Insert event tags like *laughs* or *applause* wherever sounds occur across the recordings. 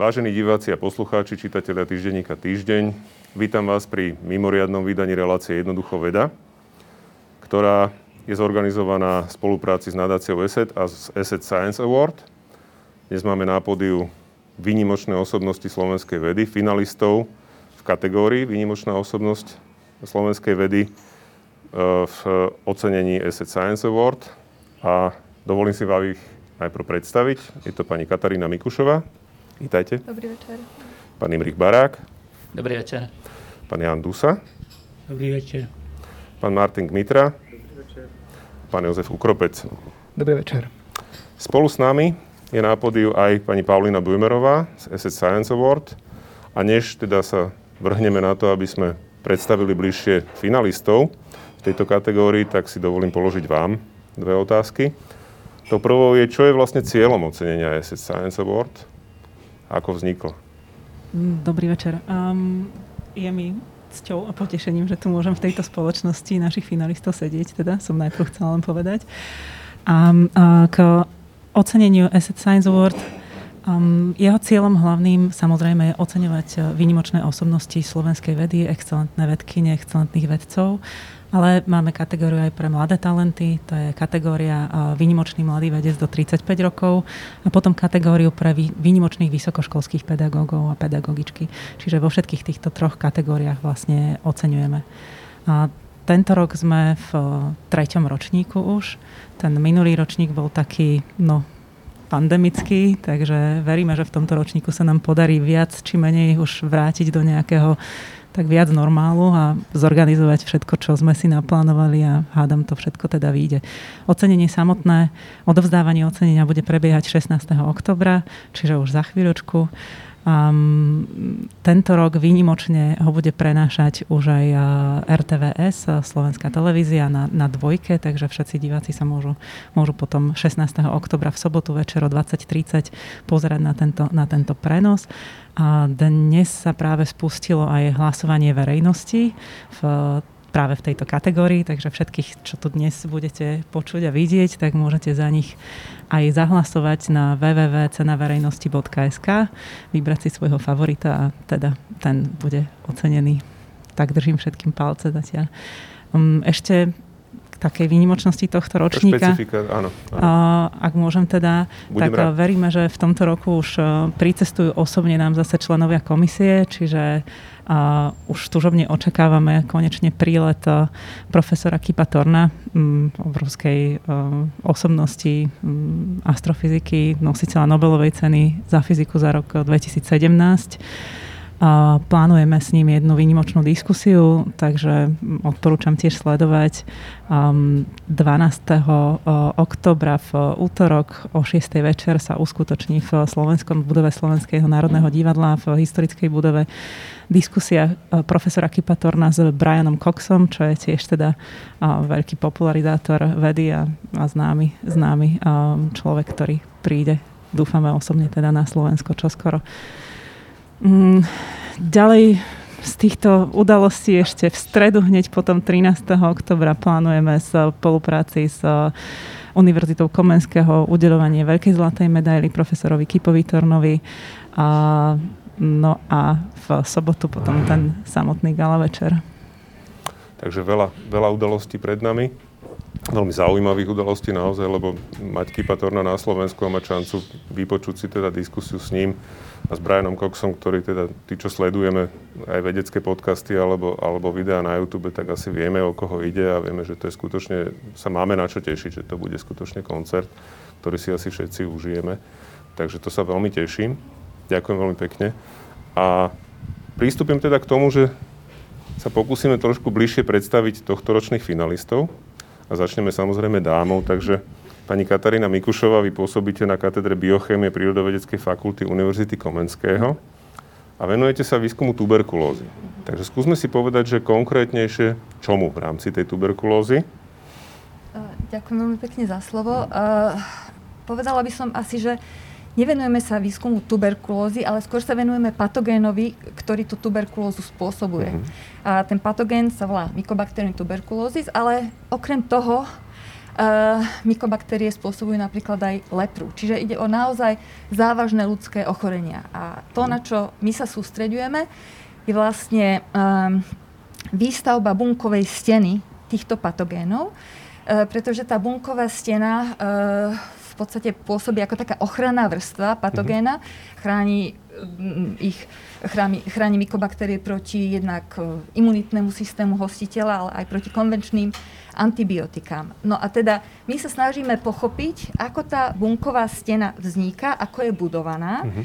Vážení diváci a poslucháči, čitatelia týždenníka Týždeň, vítam vás pri mimoriadnom vydaní relácie Jednoducho veda, ktorá je zorganizovaná v spolupráci s nadáciou ESET a s ESET Science Award. Dnes máme na pódiu výnimočné osobnosti slovenskej vedy, finalistov v kategórii výnimočná osobnosť slovenskej vedy e, v ocenení ESET Science Award. A dovolím si vám ich najprv predstaviť. Je to pani Katarína Mikušová, Vítajte. Dobrý večer. Pán Imrich Barák. Dobrý večer. Pán Jan Dusa. Dobrý večer. Pán Martin Gmitra. Dobrý večer. Pán Jozef Ukropec. Dobrý večer. Spolu s nami je na podiu aj pani Paulina Bujmerová z Asset Science Award. A než teda sa vrhneme na to, aby sme predstavili bližšie finalistov v tejto kategórii, tak si dovolím položiť vám dve otázky. To prvou je, čo je vlastne cieľom ocenenia Asset Science Award ako vzniklo? Dobrý večer. Um, je mi cťou a potešením, že tu môžem v tejto spoločnosti našich finalistov sedieť, teda som najprv chcela len povedať. A k oceneniu Asset Science Award Um, jeho cieľom hlavným samozrejme je oceňovať výnimočné osobnosti slovenskej vedy, excelentné vedkyne, excelentných vedcov ale máme kategóriu aj pre mladé talenty, to je kategória výnimočný mladý vedec do 35 rokov a potom kategóriu pre výnimočných vysokoškolských pedagógov a pedagogičky. Čiže vo všetkých týchto troch kategóriách vlastne oceňujeme. A tento rok sme v treťom ročníku už. Ten minulý ročník bol taký, no, pandemický, takže veríme, že v tomto ročníku sa nám podarí viac či menej už vrátiť do nejakého tak viac normálu a zorganizovať všetko, čo sme si naplánovali a hádam to všetko teda vyjde. Ocenenie samotné, odovzdávanie ocenenia bude prebiehať 16. oktobra, čiže už za chvíľočku. Um, tento rok výnimočne ho bude prenášať už aj RTVS, Slovenská televízia na, na dvojke, takže všetci diváci sa môžu, môžu potom 16. oktobra v sobotu večer o 20.30 pozerať na tento, na tento prenos. A dnes sa práve spustilo aj hlasovanie verejnosti v práve v tejto kategórii, takže všetkých, čo tu dnes budete počuť a vidieť, tak môžete za nich aj zahlasovať na www.cenaverejnosti.sk, vybrať si svojho favorita a teda ten bude ocenený. Tak držím všetkým palce zatiaľ. Um, ešte takej výnimočnosti tohto ročníka. Špecifika, áno. áno. Ak môžem teda, Budem tak rád. veríme, že v tomto roku už pricestujú osobne nám zase členovia komisie, čiže a už tužobne očakávame konečne prílet profesora Kipa Torna, m, obrovskej osobnosti um, astrofyziky, nositeľa Nobelovej ceny za fyziku za rok 2017 a plánujeme s ním jednu výnimočnú diskusiu, takže odporúčam tiež sledovať. 12. oktobra v útorok o 6. večer sa uskutoční v Slovenskom budove Slovenského národného divadla v historickej budove diskusia profesora Kipatorna s Brianom Coxom, čo je tiež teda veľký popularizátor vedy a, známy, známy človek, ktorý príde, dúfame osobne teda na Slovensko čoskoro. Mm, ďalej z týchto udalostí ešte v stredu hneď potom 13. oktobra plánujeme spolupráci s Univerzitou Komenského udelovanie Veľkej zlatej medaily profesorovi Kipovi Tornovi. A, no a v sobotu potom ten samotný gala večer. Takže veľa, veľa udalostí pred nami veľmi zaujímavých udalostí naozaj, lebo mať Kipa Torna na Slovensku a mať šancu vypočuť si teda diskusiu s ním a s Brianom Coxom, ktorý teda, tí, čo sledujeme aj vedecké podcasty alebo, alebo videá na YouTube, tak asi vieme, o koho ide a vieme, že to je skutočne, sa máme na čo tešiť, že to bude skutočne koncert, ktorý si asi všetci užijeme. Takže to sa veľmi teším. Ďakujem veľmi pekne. A prístupím teda k tomu, že sa pokúsime trošku bližšie predstaviť tohtoročných finalistov. A začneme samozrejme dámou, takže pani Katarína Mikušová, vy pôsobíte na katedre biochémie Prírodovedeckej fakulty Univerzity Komenského a venujete sa výskumu tuberkulózy. Takže skúsme si povedať, že konkrétnejšie čomu v rámci tej tuberkulózy? Ďakujem veľmi pekne za slovo. Uh, povedala by som asi, že nevenujeme sa výskumu tuberkulózy, ale skôr sa venujeme patogénovi, ktorý tú tuberkulózu spôsobuje. Mm-hmm. A ten patogén sa volá Mycobacterium tuberculosis, ale okrem toho mykobaktérie spôsobujú napríklad aj lepru. Čiže ide o naozaj závažné ľudské ochorenia. A to, na čo my sa sústreďujeme, je vlastne um, výstavba bunkovej steny týchto patogénov, uh, pretože tá bunková stena uh, podstate pôsobí ako taká ochranná vrstva patogéna, mm-hmm. chráni um, ich chráni, chráni mykobaktérie proti jednak e, imunitnému systému hostiteľa, ale aj proti konvenčným antibiotikám. No a teda my sa snažíme pochopiť, ako tá bunková stena vzniká, ako je budovaná. Mm-hmm.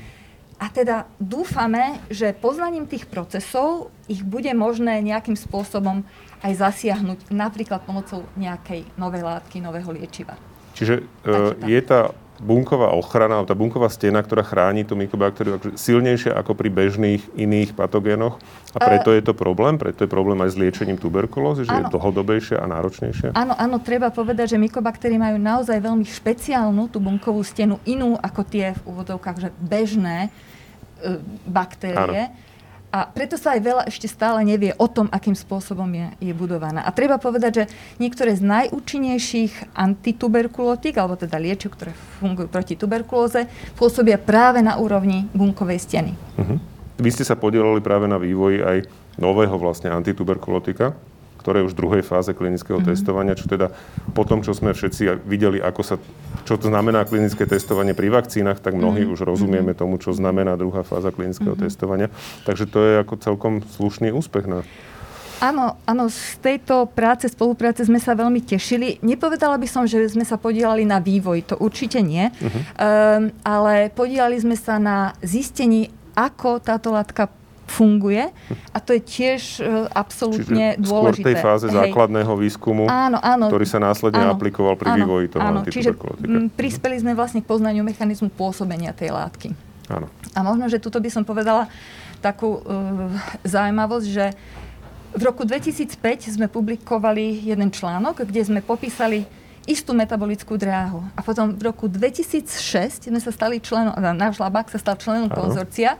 A teda dúfame, že poznaním tých procesov ich bude možné nejakým spôsobom aj zasiahnuť, napríklad pomocou nejakej novej látky, nového liečiva. Čiže uh, je tá bunková ochrana, tá bunková stena, ktorá chráni tú mykobaktériu silnejšia ako pri bežných iných patogénoch a preto je to problém, preto je problém aj s liečením tuberkulózy, že áno. je dlhodobejšia a náročnejšia? Áno, áno, treba povedať, že mykobaktérie majú naozaj veľmi špeciálnu tú bunkovú stenu, inú ako tie v úvodovkách, že bežné e, baktérie. Áno a preto sa aj veľa ešte stále nevie o tom, akým spôsobom je, je budovaná. A treba povedať, že niektoré z najúčinnejších antituberkulotík, alebo teda liečiv, ktoré fungujú proti tuberkulóze, pôsobia práve na úrovni bunkovej steny. Uh-huh. Vy ste sa podielali práve na vývoji aj nového vlastne antituberkulotika, ktoré už v druhej fáze klinického mm-hmm. testovania, čo teda po tom, čo sme všetci videli, ako sa, čo to znamená klinické testovanie pri vakcínach, tak mnohí mm-hmm. už rozumieme mhm. tomu, čo znamená druhá fáza klinického mm-hmm. testovania. Takže to je ako celkom slušný úspech na Áno, áno, z tejto práce, spolupráce sme sa veľmi tešili. Nepovedala by som, že sme sa podielali na vývoj, to určite nie, uh-huh. um, ale podielali sme sa na zistení, ako táto látka funguje a to je tiež uh, absolútne čiže dôležité. Skôr tej fáze Hej. základného výskumu, áno, áno, ktorý sa následne áno, aplikoval pri áno, vývoji toho áno, čiže m, prispeli sme vlastne k poznaniu mechanizmu pôsobenia tej látky. Áno. A možno, že tuto by som povedala takú uh, zaujímavosť, že v roku 2005 sme publikovali jeden článok, kde sme popísali istú metabolickú dráhu. A potom v roku 2006 sme sa stali členom, náš labák sa stal členom ano. konzorcia,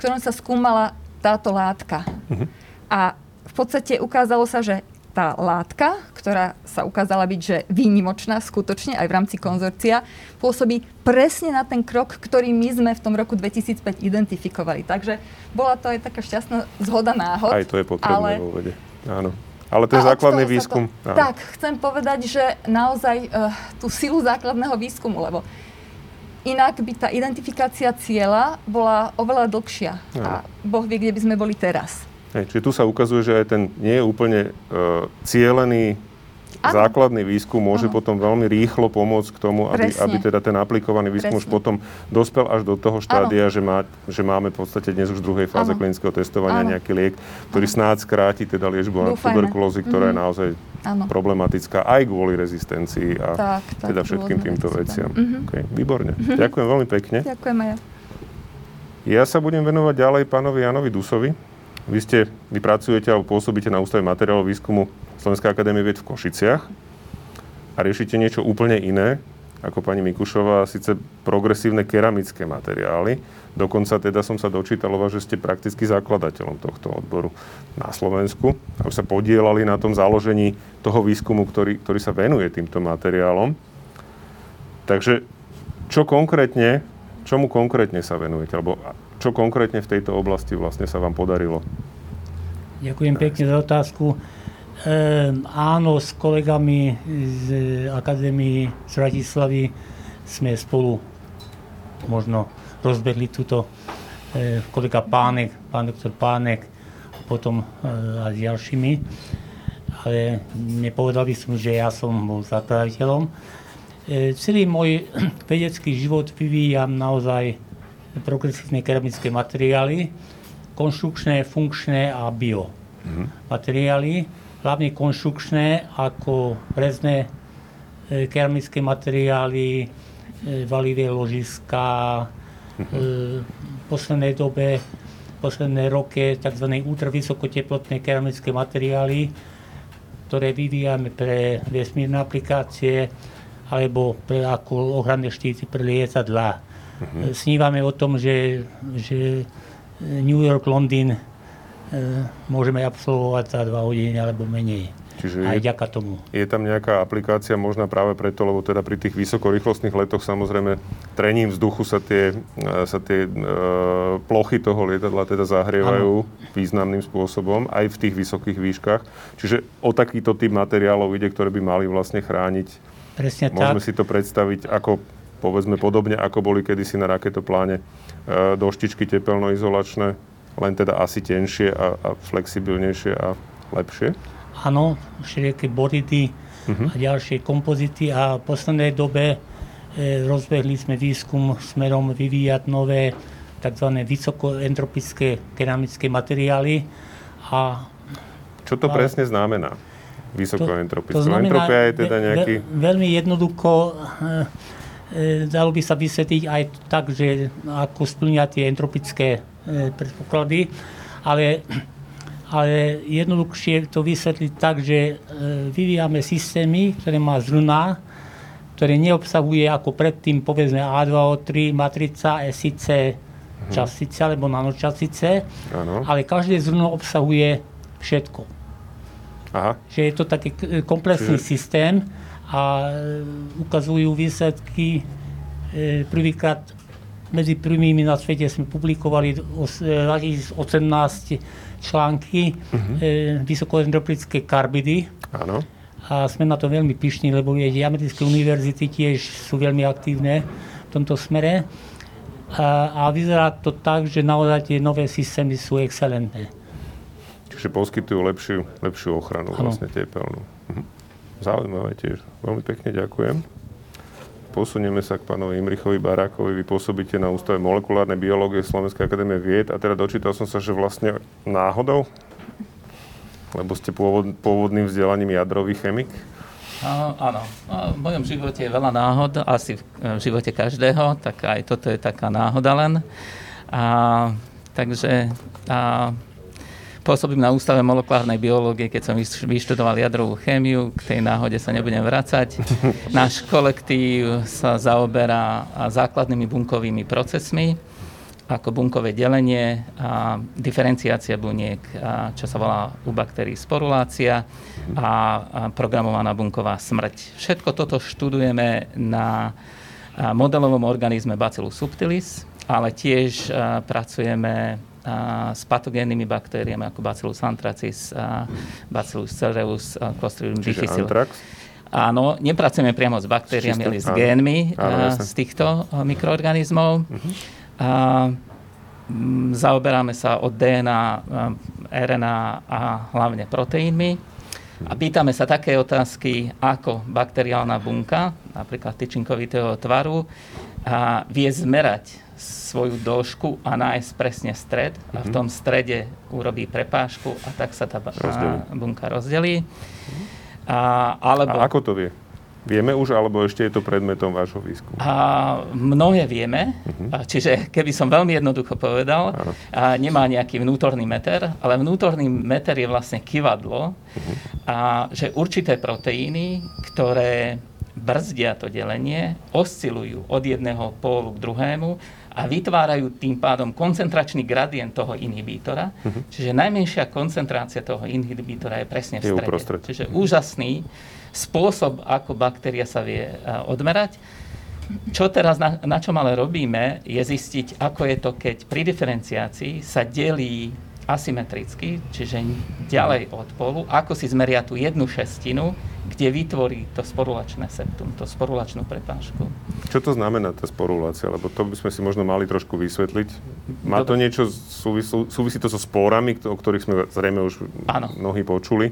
ktorom sa skúmala táto látka. Uh-huh. A v podstate ukázalo sa, že tá látka, ktorá sa ukázala byť že výnimočná skutočne aj v rámci konzorcia, pôsobí presne na ten krok, ktorý my sme v tom roku 2005 identifikovali. Takže bola to aj taká šťastná zhoda náhod. Aj to je potrebné ale... vo vede. Áno. Ale to je základný výskum. To, tak, chcem povedať, že naozaj uh, tú silu základného výskumu, lebo Inak by tá identifikácia cieľa bola oveľa dlhšia. Ja. A Boh vie, kde by sme boli teraz. Hej, čiže tu sa ukazuje, že aj ten nie je úplne uh, cielený ano. základný výskum môže ano. potom veľmi rýchlo pomôcť k tomu, aby, aby teda ten aplikovaný výskum Presne. už potom dospel až do toho štádia, že, má, že máme v podstate dnes už v druhej fáze ano. klinického testovania ano. nejaký liek, ktorý ano. snáď skráti teda liečbu tuberkulózy, ktorá mm-hmm. je mhm. naozaj ano. problematická aj kvôli rezistencii a tak, tak, teda všetkým týmto veciam. Mm-hmm. Okay, výborne. Mm-hmm. Ďakujem veľmi pekne. Ďakujem aj ja. Ja sa budem venovať ďalej pánovi Janovi Dusovi. Vy ste, vy pracujete alebo pôsobíte na Ústave materiálov výskumu Slovenská akadémie vied v Košiciach a riešite niečo úplne iné, ako pani Mikušová, síce progresívne keramické materiály. Dokonca teda som sa dočítal že ste prakticky zakladateľom tohto odboru na Slovensku. A sa podielali na tom založení toho výskumu, ktorý, ktorý sa venuje týmto materiálom. Takže čo konkrétne, čomu konkrétne sa venujete? Alebo čo konkrétne v tejto oblasti vlastne sa vám podarilo? Ďakujem pekne za otázku. Ehm, áno, s kolegami z Akadémii z Bratislavy sme spolu možno rozbehli túto e, kolega Pánek, pán doktor Pánek, a potom e, aj s ďalšími. Ale nepovedal by som, že ja som bol zakladateľom. E, celý môj *clears throat* vedecký život vyvíjam naozaj progresívne keramické materiály, konštrukčné, funkčné a bio mm-hmm. materiály hlavne konštrukčné ako rezné e, keramické materiály, e, valivé ložiska, v poslednej dobe, v poslednej roke tzv. ultravysokoteplotné keramické materiály, ktoré vyvíjame pre vesmírne aplikácie alebo pre ako ochranné štíty pre lietadla. Uh-huh. Snívame o tom, že, že New York, Londýn E, môžeme absolvovať za dva hodiny alebo menej. Čiže aj vďaka tomu. Je tam nejaká aplikácia možná práve preto, lebo teda pri tých vysokorýchlostných letoch samozrejme trením vzduchu sa tie, sa tie e, plochy toho lietadla teda zahrievajú ano. významným spôsobom aj v tých vysokých výškach. Čiže o takýto typ materiálov ide, ktoré by mali vlastne chrániť. Presne Môžeme tak. si to predstaviť ako povedzme podobne, ako boli kedysi na raketopláne e, doštičky tepelnoizolačné, len teda asi tenšie a, a flexibilnejšie a lepšie áno, všelijaké boridy uh-huh. a ďalšie kompozity a v poslednej dobe e, rozbehli sme výskum smerom vyvíjať nové tzv. vysokoentropické keramické materiály. A, Čo to a, presne znamená? Vysokoentropické. To, to znamená, Entropia je teda nejaký... Ve, veľmi jednoducho e, e, dalo by sa vysvetliť aj tak, že ako splňa tie entropické e, predpoklady, ale ale jednoduchšie to vysvetliť tak, že e, vyvíjame systémy, ktoré má zrna, ktoré neobsahuje ako predtým povedzme A2O3 matrica, SIC mhm. častice alebo nanočastice, ano. ale každé zrno obsahuje všetko. Aha. Že je to taký komplexný Čiže... systém a e, ukazujú výsledky e, prvýkrát medzi prvými na svete sme publikovali 2018 články uh-huh. e, vysokoendroplické karbidy. Áno. A sme na to veľmi pyšní, lebo viete, americké univerzity tiež sú veľmi aktívne v tomto smere. A, a vyzerá to tak, že naozaj tie nové systémy sú excelentné. Čiže poskytujú lepšiu, lepšiu ochranu ano. vlastne tepelnú. Mhm. Zaujímavé tiež. Veľmi pekne ďakujem. Posunieme sa k pánovi Imrichovi Barákovi. Vy pôsobíte na Ústave molekulárnej biológie Slovenskej akadémie vied a teda dočítal som sa, že vlastne náhodou, lebo ste pôvod, pôvodným vzdelaním jadrový chemik. Uh, áno, v mojom živote je veľa náhod, asi v živote každého, tak aj toto je taká náhoda len. A, takže a, Pôsobím na Ústave molekulárnej biológie, keď som vyštudoval jadrovú chémiu, k tej náhode sa nebudem vracať. *laughs* Náš kolektív sa zaoberá základnými bunkovými procesmi, ako bunkové delenie a diferenciácia buniek, a čo sa volá u baktérií sporulácia a programovaná bunková smrť. Všetko toto študujeme na modelovom organizme Bacillus subtilis, ale tiež pracujeme s patogénnymi baktériami ako Bacillus anthracis, Bacillus cereus, Clostridium difficile. Áno, nepracujeme priamo s baktériami, ale s génmi áno, z týchto mikroorganizmov. Uh-huh. A, m, zaoberáme sa od DNA, RNA a hlavne proteínmi. A pýtame sa také otázky, ako bakteriálna bunka, napríklad tyčinkovitého tvaru, a vie zmerať svoju dĺžku a nájsť presne stred a v mhm. tom strede urobí prepážku a tak sa tá rozdelí. bunka rozdelí. A, alebo, a ako to vie? Vieme už, alebo ešte je to predmetom vášho výskumu? A mnohé vieme, uh-huh. čiže keby som veľmi jednoducho povedal, a nemá nejaký vnútorný meter, ale vnútorný meter je vlastne kivadlo, uh-huh. a že určité proteíny, ktoré brzdia to delenie, oscilujú od jedného pólu k druhému a vytvárajú tým pádom koncentračný gradient toho inhibítora. Uh-huh. Čiže najmenšia koncentrácia toho inhibítora je presne v strede. Uprostred. Čiže úžasný spôsob, ako baktéria sa vie odmerať. Čo teraz, na, na čom ale robíme, je zistiť, ako je to, keď pri diferenciácii sa delí asymetricky, čiže ďalej od polu, ako si zmeria tú jednu šestinu, kde vytvorí to sporulačné septum, to sporulačnú prepážku. Čo to znamená tá sporulácia? Lebo to by sme si možno mali trošku vysvetliť. Má to niečo, súvisí, súvisí to so spórami, o ktorých sme zrejme už ano. mnohí počuli.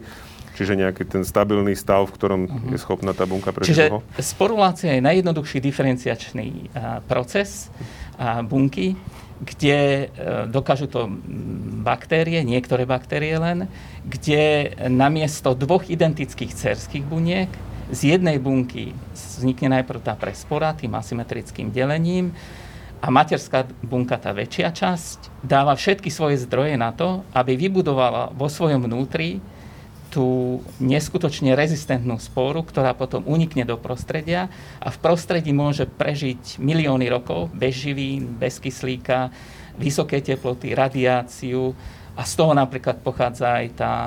Čiže nejaký ten stabilný stav, v ktorom uh-huh. je schopná tá bunka prežiť Čiže sporulácia je najjednoduchší diferenciačný proces bunky, kde e, dokážu to baktérie, niektoré baktérie len, kde namiesto dvoch identických cerských buniek z jednej bunky vznikne najprv tá prespora tým asymetrickým delením a materská bunka, tá väčšia časť, dáva všetky svoje zdroje na to, aby vybudovala vo svojom vnútri tú neskutočne rezistentnú sporu, ktorá potom unikne do prostredia a v prostredí môže prežiť milióny rokov bez živín, bez kyslíka, vysoké teploty, radiáciu a z toho napríklad pochádza aj tá a,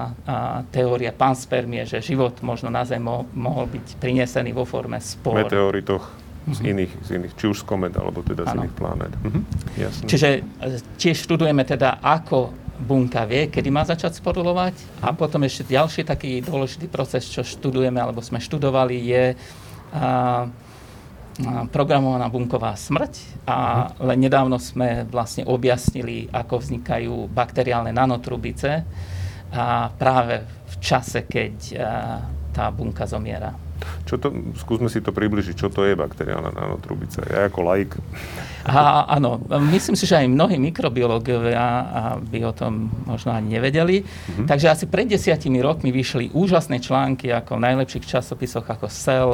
teória panspermie, že život možno na Zem mo- mohol byť prinesený vo forme spor. Meteoritoch z mm-hmm. iných, z iných, či už z komet, alebo teda ano. z iných planét. Mhm. Jasne. Čiže e, tiež študujeme teda, ako bunka vie, kedy má začať sporulovať. A potom ešte ďalší taký dôležitý proces, čo študujeme, alebo sme študovali, je a, programovaná bunková smrť a mhm. len nedávno sme vlastne objasnili, ako vznikajú bakteriálne nanotrubice a práve v čase, keď tá bunka zomiera. Čo to, skúsme si to približiť, čo to je bakteriálna nanotrubica. Ja ako laik. A, áno, myslím si, že aj mnohí mikrobiológovia by o tom možno ani nevedeli. Mm-hmm. Takže asi pred desiatimi rokmi vyšli úžasné články ako v najlepších časopisoch ako Cell,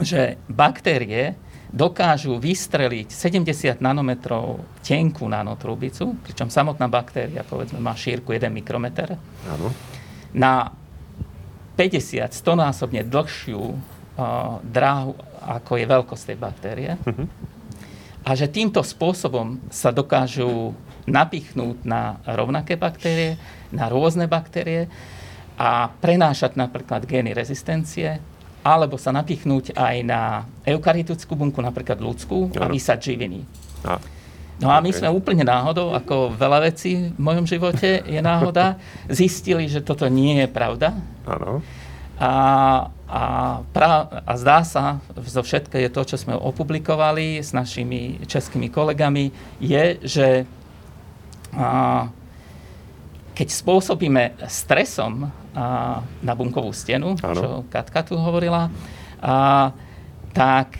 že baktérie dokážu vystreliť 70 nanometrov tenkú nanotrubicu, pričom samotná baktéria, povedzme, má šírku 1 mikrometer, Áno. na 50, 100 násobne dlhšiu uh, dráhu, ako je veľkosť tej baktérie. Uh-huh. A že týmto spôsobom sa dokážu napichnúť na rovnaké baktérie, na rôzne baktérie a prenášať napríklad gény rezistencie alebo sa napichnúť aj na eukarytickú bunku, napríklad ľudskú, a vysať živiny. A. No a my sme úplne náhodou, ako veľa vecí v mojom živote je náhoda, zistili, že toto nie je pravda. Áno. A, a, pra, a zdá sa, zo všetko je to, čo sme opublikovali s našimi českými kolegami, je, že a, keď spôsobíme stresom a, na bunkovú stenu, ano. čo Katka tu hovorila, a, tak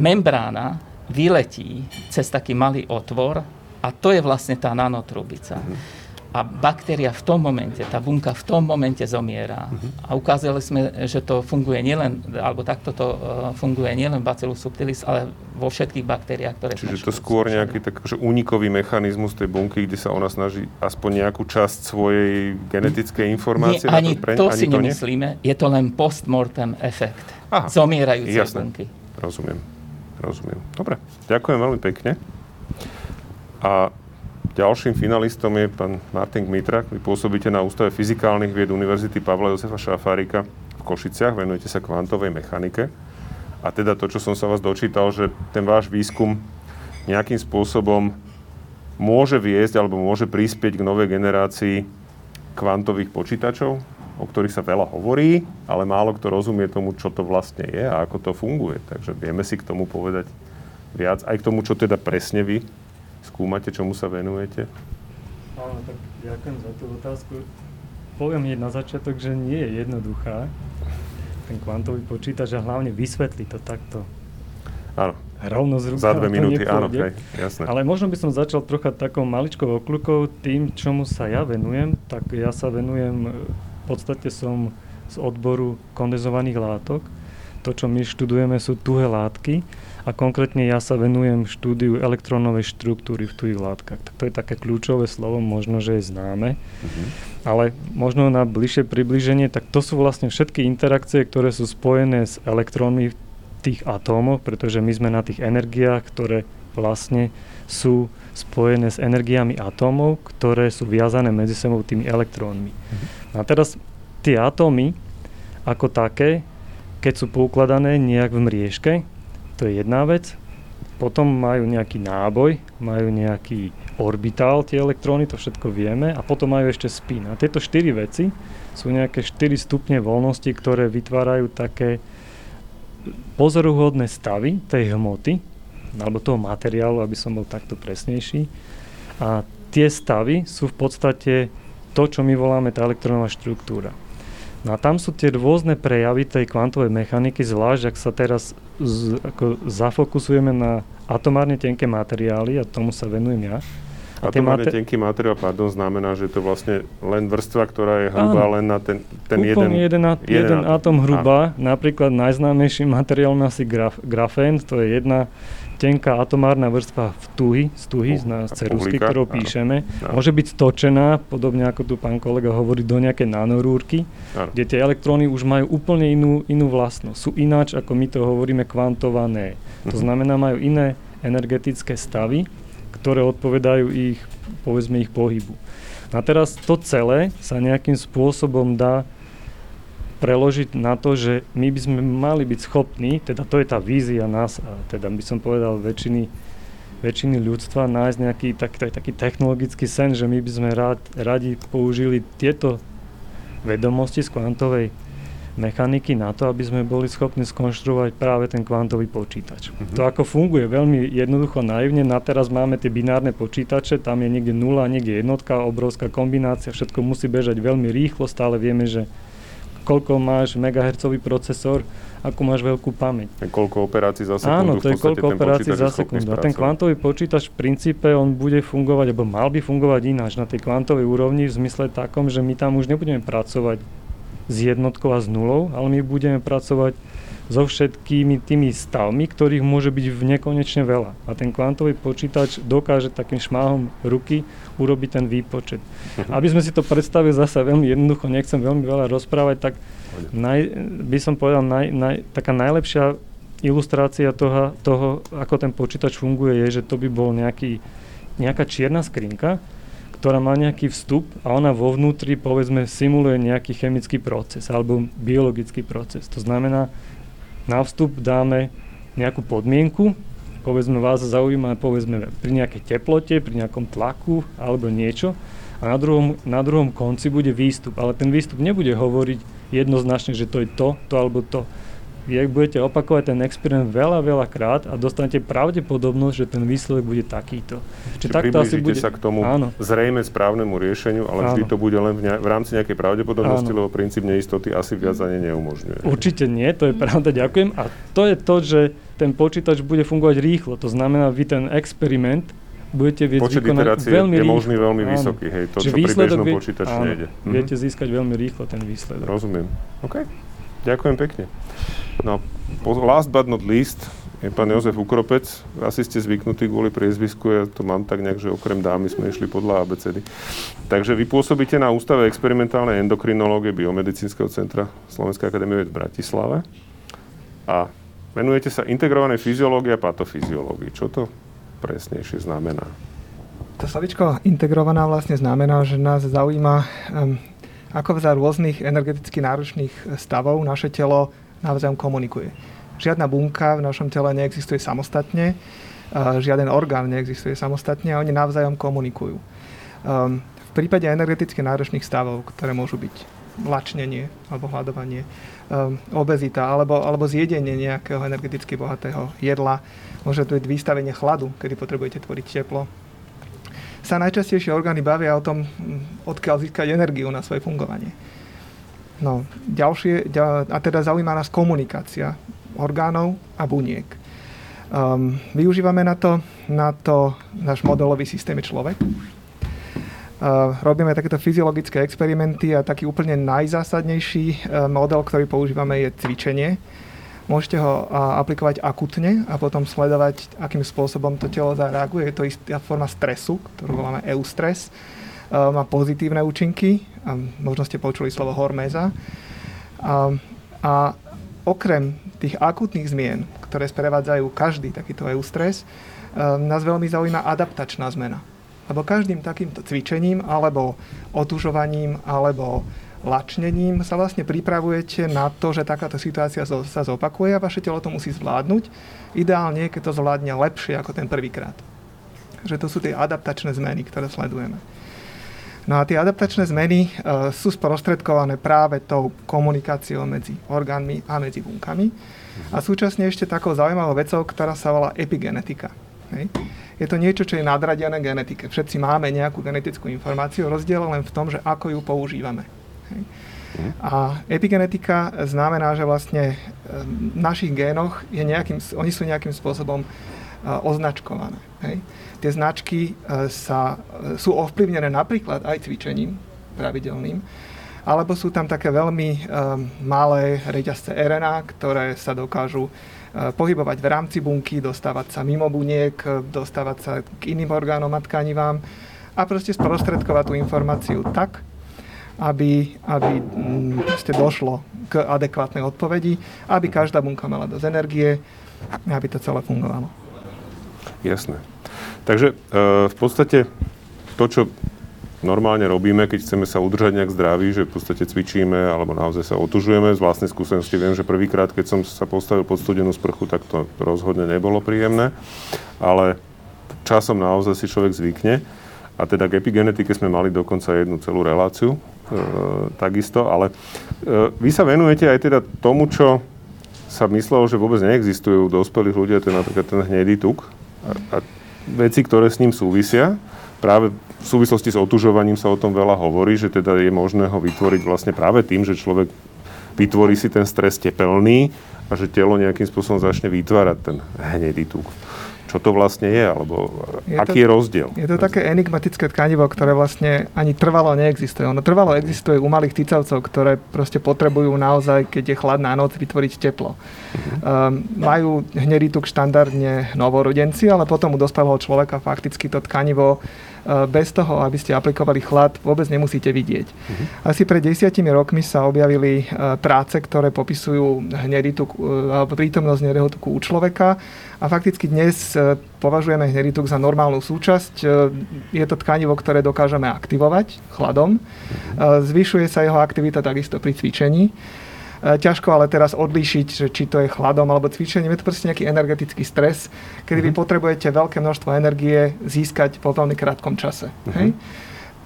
membrána vyletí cez taký malý otvor a to je vlastne tá nanotrubica. Mhm a baktéria v tom momente, tá bunka v tom momente zomiera. Uh-huh. A ukázali sme, že to funguje nielen, alebo takto to uh, funguje nielen Bacillus subtilis, ale vo všetkých baktériách, ktoré Čiže to skôr nejaký tak, že únikový mechanizmus tej bunky, kde sa ona snaží aspoň nejakú časť svojej genetickej informácie. Nie, ani to, pre, to ani si to nemyslíme, nie? je to len postmortem efekt. Aha, zomierajúcej jasné. bunky. Rozumiem, rozumiem. Dobre, ďakujem veľmi pekne. A Ďalším finalistom je pán Martin Gmitrak. Vy pôsobíte na Ústave fyzikálnych vied Univerzity Pavla Josefa Šafárika v Košiciach, venujete sa kvantovej mechanike. A teda to, čo som sa vás dočítal, že ten váš výskum nejakým spôsobom môže viesť alebo môže prispieť k novej generácii kvantových počítačov, o ktorých sa veľa hovorí, ale málo kto rozumie tomu, čo to vlastne je a ako to funguje. Takže vieme si k tomu povedať viac, aj k tomu, čo teda presne vy skúmate, čomu sa venujete? Áno, tak ďakujem za tú otázku. Poviem hneď na začiatok, že nie je jednoduchá ten kvantový počítač a hlavne vysvetli to takto. Áno. Rovno z ruka, Za dve minúty, áno, okay, jasné. Ale možno by som začal trocha takou maličkou okľukou tým, čomu sa ja venujem. Tak ja sa venujem, podstate som z odboru kondenzovaných látok. To, čo my študujeme, sú tuhé látky a konkrétne ja sa venujem štúdiu elektrónovej štruktúry v tých látkach. Tak to je také kľúčové slovo, možno, že je známe, mm-hmm. ale možno na bližšie približenie, tak to sú vlastne všetky interakcie, ktoré sú spojené s elektrónmi tých atómov, pretože my sme na tých energiách, ktoré vlastne sú spojené s energiami atómov, ktoré sú viazané medzi sebou tými elektrónmi. Mm-hmm. A teraz tie atómy ako také, keď sú poukladané nejak v mriežke, to je jedna vec. Potom majú nejaký náboj, majú nejaký orbitál, tie elektróny, to všetko vieme. A potom majú ešte spin. A tieto štyri veci sú nejaké 4 stupne voľnosti, ktoré vytvárajú také pozoruhodné stavy tej hmoty, alebo toho materiálu, aby som bol takto presnejší. A tie stavy sú v podstate to, čo my voláme tá elektronová štruktúra. No a tam sú tie rôzne prejavy tej kvantovej mechaniky, zvlášť ak sa teraz z, ako zafokusujeme na atomárne tenké materiály a tomu sa venujem ja. A Atomárne mater- tenký materiál, pardon, znamená, že je to vlastne len vrstva, ktorá je hrubá len na ten, ten jeden, jeden, jeden, jeden atom hrubá. Napríklad najznámejší materiál asi graf, grafén, to je jedna tenká atomárna vrstva v tuhy, z tuhy, uh, na cerusky, ktorou píšeme. Áno. Môže byť stočená, podobne ako tu pán kolega hovorí, do nejaké nanorúrky, áno. kde tie elektróny už majú úplne inú, inú vlastnosť. Sú ináč, ako my to hovoríme, kvantované. To mhm. znamená, majú iné energetické stavy, ktoré odpovedajú ich, povedzme, ich pohybu. A teraz to celé sa nejakým spôsobom dá preložiť na to, že my by sme mali byť schopní, teda to je tá vízia nás, a teda by som povedal väčšiny, väčšiny ľudstva, nájsť nejaký tak, tak, taký technologický sen, že my by sme rád, radi použili tieto vedomosti z kvantovej mechaniky na to, aby sme boli schopní skonštruovať práve ten kvantový počítač. Mm-hmm. To ako funguje veľmi jednoducho naivne, na teraz máme tie binárne počítače, tam je niekde nula, niekde jednotka, obrovská kombinácia, všetko musí bežať veľmi rýchlo, stále vieme, že koľko máš megahertzový procesor, ako máš veľkú pamäť. A koľko operácií za sekundu. Áno, to je koľko operácií za sekundu. A ten kvantový počítač v princípe on bude fungovať, alebo mal by fungovať ináč na tej kvantovej úrovni v zmysle takom, že my tam už nebudeme pracovať s jednotkou a s nulou, ale my budeme pracovať so všetkými tými stavmi, ktorých môže byť v nekonečne veľa. A ten kvantový počítač dokáže takým šmáhom ruky urobiť ten výpočet. Uh-huh. Aby sme si to predstavili zase veľmi jednoducho, nechcem veľmi veľa rozprávať, tak naj, by som povedal, naj, naj, taká najlepšia ilustrácia toho, toho, ako ten počítač funguje, je, že to by bol nejaký, nejaká čierna skrinka, ktorá má nejaký vstup a ona vo vnútri povedzme simuluje nejaký chemický proces alebo biologický proces. To znamená, na vstup dáme nejakú podmienku, povedzme vás zaujíma povedzme pri nejakej teplote, pri nejakom tlaku alebo niečo a na druhom, na druhom konci bude výstup, ale ten výstup nebude hovoriť jednoznačne, že to je to, to alebo to vy budete opakovať ten experiment veľa, veľa krát a dostanete pravdepodobnosť, že ten výsledok bude takýto. Čiže takto asi bude... sa k tomu áno. zrejme správnemu riešeniu, ale áno. vždy to bude len v, ne... v rámci nejakej pravdepodobnosti, áno. lebo princíp neistoty asi viac ani neumožňuje. Určite nie, to je pravda, ďakujem. A to je to, že ten počítač bude fungovať rýchlo. To znamená, vy ten experiment budete viesť Počet vykonať veľmi je možný veľmi áno. vysoký. Hej, to, čo pri bežnom vie... počítači nejde. Viete mhm. získať veľmi rýchlo ten výsledok. Rozumiem. OK. Ďakujem pekne. No, last but not least je pán Jozef Ukropec. Asi ste zvyknutí kvôli priezvisku, ja to mám tak nejak, že okrem dámy sme išli podľa ABCD. Takže vy pôsobíte na Ústave experimentálnej endokrinológie Biomedicínskeho centra Slovenskej akadémie v Bratislave a venujete sa integrovanej fyziológii a patofyziológii. Čo to presnejšie znamená? To slovičko integrovaná vlastne znamená, že nás zaujíma, ako za rôznych energeticky náročných stavov naše telo navzájom komunikuje. Žiadna bunka v našom tele neexistuje samostatne, žiaden orgán neexistuje samostatne a oni navzájom komunikujú. V prípade energeticky náročných stavov, ktoré môžu byť lačnenie alebo hľadovanie, um, obezita alebo, alebo zjedenie nejakého energeticky bohatého jedla, môže to byť vystavenie chladu, kedy potrebujete tvoriť teplo, sa najčastejšie orgány bavia o tom, odkiaľ získať energiu na svoje fungovanie. No, ďalšie, a teda zaujíma nás komunikácia orgánov a buniek. Um, využívame na to, na to náš modelový systém človek. Uh, robíme takéto fyziologické experimenty a taký úplne najzásadnejší uh, model, ktorý používame, je cvičenie. Môžete ho uh, aplikovať akutne a potom sledovať, akým spôsobom to telo zareaguje. Je to istá forma stresu, ktorú voláme eustres. Má pozitívne účinky, možno ste počuli slovo horméza. A, a okrem tých akutných zmien, ktoré sprevádzajú každý takýto eustres, nás veľmi zaujíma adaptačná zmena. Lebo každým takýmto cvičením, alebo otužovaním, alebo lačnením sa vlastne pripravujete na to, že takáto situácia sa zopakuje a vaše telo to musí zvládnuť. Ideálne, keď to zvládne lepšie ako ten prvýkrát. Že to sú tie adaptačné zmeny, ktoré sledujeme. No a tie adaptačné zmeny uh, sú sprostredkované práve tou komunikáciou medzi orgánmi a medzi bunkami. A súčasne ešte takou zaujímavou vecou, ktorá sa volá epigenetika. Hej. Je to niečo, čo je nadradené genetike. Všetci máme nejakú genetickú informáciu, rozdiel len v tom, že ako ju používame. Hej. A epigenetika znamená, že vlastne v našich génoch je nejakým, oni sú nejakým spôsobom označkované. Hej. Tie značky e, sa, e, sú ovplyvnené napríklad aj cvičením pravidelným, alebo sú tam také veľmi um, malé reťazce RNA, ktoré sa dokážu pohybovať v rámci bunky, dostávať sa mimo buniek, dostávať sa k iným orgánom a tkanivám a proste sprostredkovať tú informáciu tak, aby, aby um, došlo k adekvátnej odpovedi, aby každá bunka mala dosť energie, aby to celé fungovalo. Jasné. Takže e, v podstate to, čo normálne robíme, keď chceme sa udržať nejak zdraví, že v podstate cvičíme alebo naozaj sa otužujeme. Z vlastnej skúsenosti viem, že prvýkrát, keď som sa postavil pod studenú sprchu, tak to rozhodne nebolo príjemné. Ale časom naozaj si človek zvykne. A teda k epigenetike sme mali dokonca jednu celú reláciu, e, takisto, ale e, vy sa venujete aj teda tomu, čo sa myslelo, že vôbec neexistuje u dospelých ľudí, to je napríklad ten hnedý tuk a, a veci, ktoré s ním súvisia. Práve v súvislosti s otužovaním sa o tom veľa hovorí, že teda je možné ho vytvoriť vlastne práve tým, že človek vytvorí si ten stres tepelný a že telo nejakým spôsobom začne vytvárať ten hnedý tuk čo to vlastne je, alebo je aký to, je rozdiel? Je to také enigmatické tkanivo, ktoré vlastne ani trvalo neexistuje. Ono trvalo existuje u malých cicavcov, ktoré proste potrebujú naozaj, keď je chladná noc, vytvoriť teplo. Uh-huh. Um, majú hnedý tuk štandardne novorodenci, ale potom u dospelého človeka fakticky to tkanivo bez toho, aby ste aplikovali chlad, vôbec nemusíte vidieť. Uh-huh. Asi pred desiatimi rokmi sa objavili eh, práce, ktoré popisujú hnedý tuk, eh, alebo prítomnosť hnedého tuku u človeka a fakticky dnes považujeme hnedý tuk za normálnu súčasť. Je to tkanivo, ktoré dokážeme aktivovať chladom. Uh-huh. Zvyšuje sa jeho aktivita takisto pri cvičení. E, ťažko ale teraz odlíšiť, že či to je chladom alebo cvičením. Je to proste nejaký energetický stres, kedy mm-hmm. vy mhm. potrebujete veľké množstvo energie získať po veľmi krátkom čase. Mm-hmm. Hej?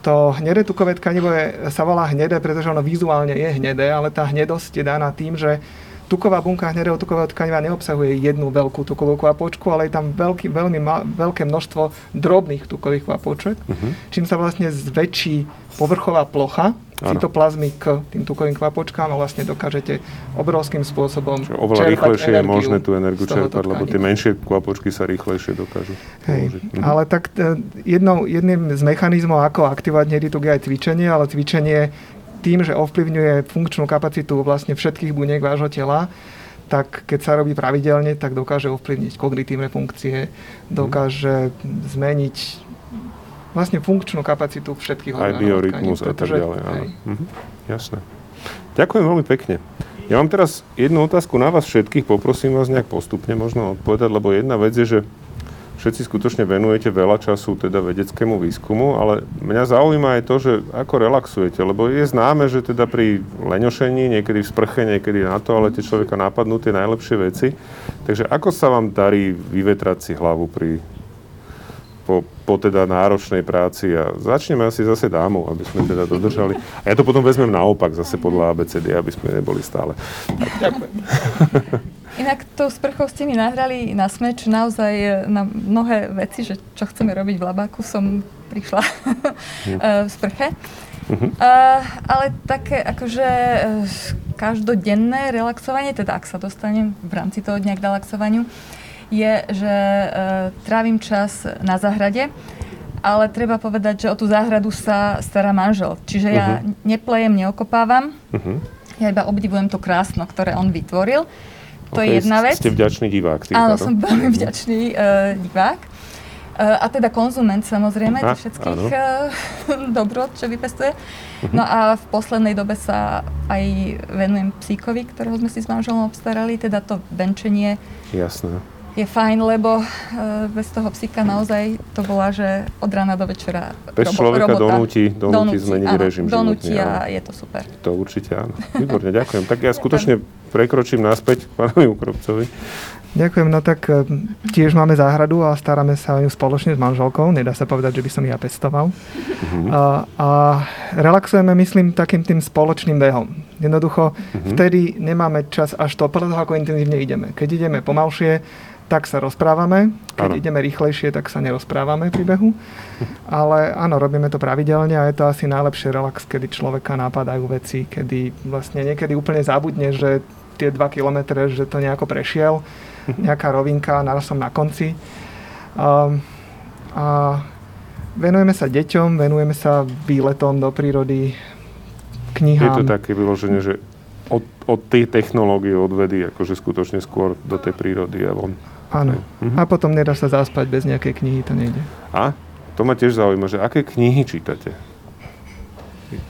To hnedé tukové tkanivo je, sa volá hnedé, pretože ono vizuálne je hnedé, ale tá hnedosť je daná tým, že tuková bunka hnedého tukového tkaniva neobsahuje jednu veľkú tukovú kvapočku, ale je tam veľký, veľmi ma, veľké množstvo drobných tukových kvapoček, uh-huh. čím sa vlastne zväčší povrchová plocha cytoplazmy k tým tukovým kvapočkám a vlastne dokážete obrovským spôsobom Čiže oveľa rýchlejšie je možné tú energiu čerpať, lebo tie menšie kvapočky sa rýchlejšie dokážu Hej, mhm. Ale tak e, jednou, jedným z mechanizmov, ako aktivovať tuk je aj cvičenie, ale cvičenie tým, že ovplyvňuje funkčnú kapacitu vlastne všetkých buniek vášho tela, tak keď sa robí pravidelne, tak dokáže ovplyvniť kognitívne funkcie, dokáže zmeniť vlastne funkčnú kapacitu všetkých orgánov. Aj biorytmus a tak ďalej. Áno. Mhm. Jasné. Ďakujem veľmi pekne. Ja mám teraz jednu otázku na vás všetkých, poprosím vás nejak postupne možno odpovedať, lebo jedna vec je, že všetci skutočne venujete veľa času teda vedeckému výskumu, ale mňa zaujíma aj to, že ako relaxujete, lebo je známe, že teda pri leňošení, niekedy v sprche, niekedy na to, ale tie človeka napadnú tie najlepšie veci. Takže ako sa vám darí vyvetrať si hlavu pri po, po teda náročnej práci a začneme asi zase dámov, aby sme teda dodržali. A ja to potom vezmem naopak zase podľa ABCD, aby sme neboli stále. Ďakujem. *laughs* Inak tou sprchou ste mi nahrali na smeč naozaj na mnohé veci, že čo chceme robiť v labáku, som prišla v sprche. Uh-huh. Uh, ale také akože uh, každodenné relaxovanie, teda ak sa dostanem v rámci toho dňa k relaxovaniu, je, že e, trávim čas na záhrade, ale treba povedať, že o tú záhradu sa stará manžel. Čiže ja uh-huh. neplejem, neokopávam, uh-huh. ja iba obdivujem to krásno, ktoré on vytvoril. To okay, je jedna vec. Ste vďačný divák. Áno, som veľmi vďačný uh, divák. Uh, a teda konzument samozrejme Aha, všetkých uh, *laughs* dobrot, čo vypestuje. Uh-huh. No a v poslednej dobe sa aj venujem psíkovi, ktorého sme si s manželom obstarali, teda to venčenie. Jasné je fajn, lebo uh, bez toho psíka naozaj to bola, že od rána do večera Bez robo, človeka robota. donúti, donúti, donúti zmeniť áno, režim donúti životný. a áno. je to super. To určite áno. Výborne, ďakujem. Tak ja skutočne prekročím naspäť k pánovi Ukropcovi. Ďakujem, no tak e, tiež máme záhradu a staráme sa o ňu spoločne s manželkou. Nedá sa povedať, že by som ja pestoval. Uh-huh. A, a relaxujeme, myslím, takým tým spoločným behom. Jednoducho, uh-huh. vtedy nemáme čas až to, podľa toho, ako intenzívne ideme. Keď ideme pomalšie, tak sa rozprávame. Keď ano. ideme rýchlejšie, tak sa nerozprávame pri behu. Ale áno, robíme to pravidelne a je to asi najlepšie relax, kedy človeka napadajú veci, kedy vlastne niekedy úplne zabudne, že tie 2 kilometre, že to nejako prešiel, *laughs* nejaká rovinka, naraz som na konci. Um, a venujeme sa deťom, venujeme sa výletom do prírody, knihám. Je to také vyloženie, že od, od tej technológie, od vedy, akože skutočne skôr do tej prírody a von. Áno. Mhm. A potom nedá sa zaspať bez nejakej knihy, to nejde. A? To ma tiež zaujíma, že aké knihy čítate?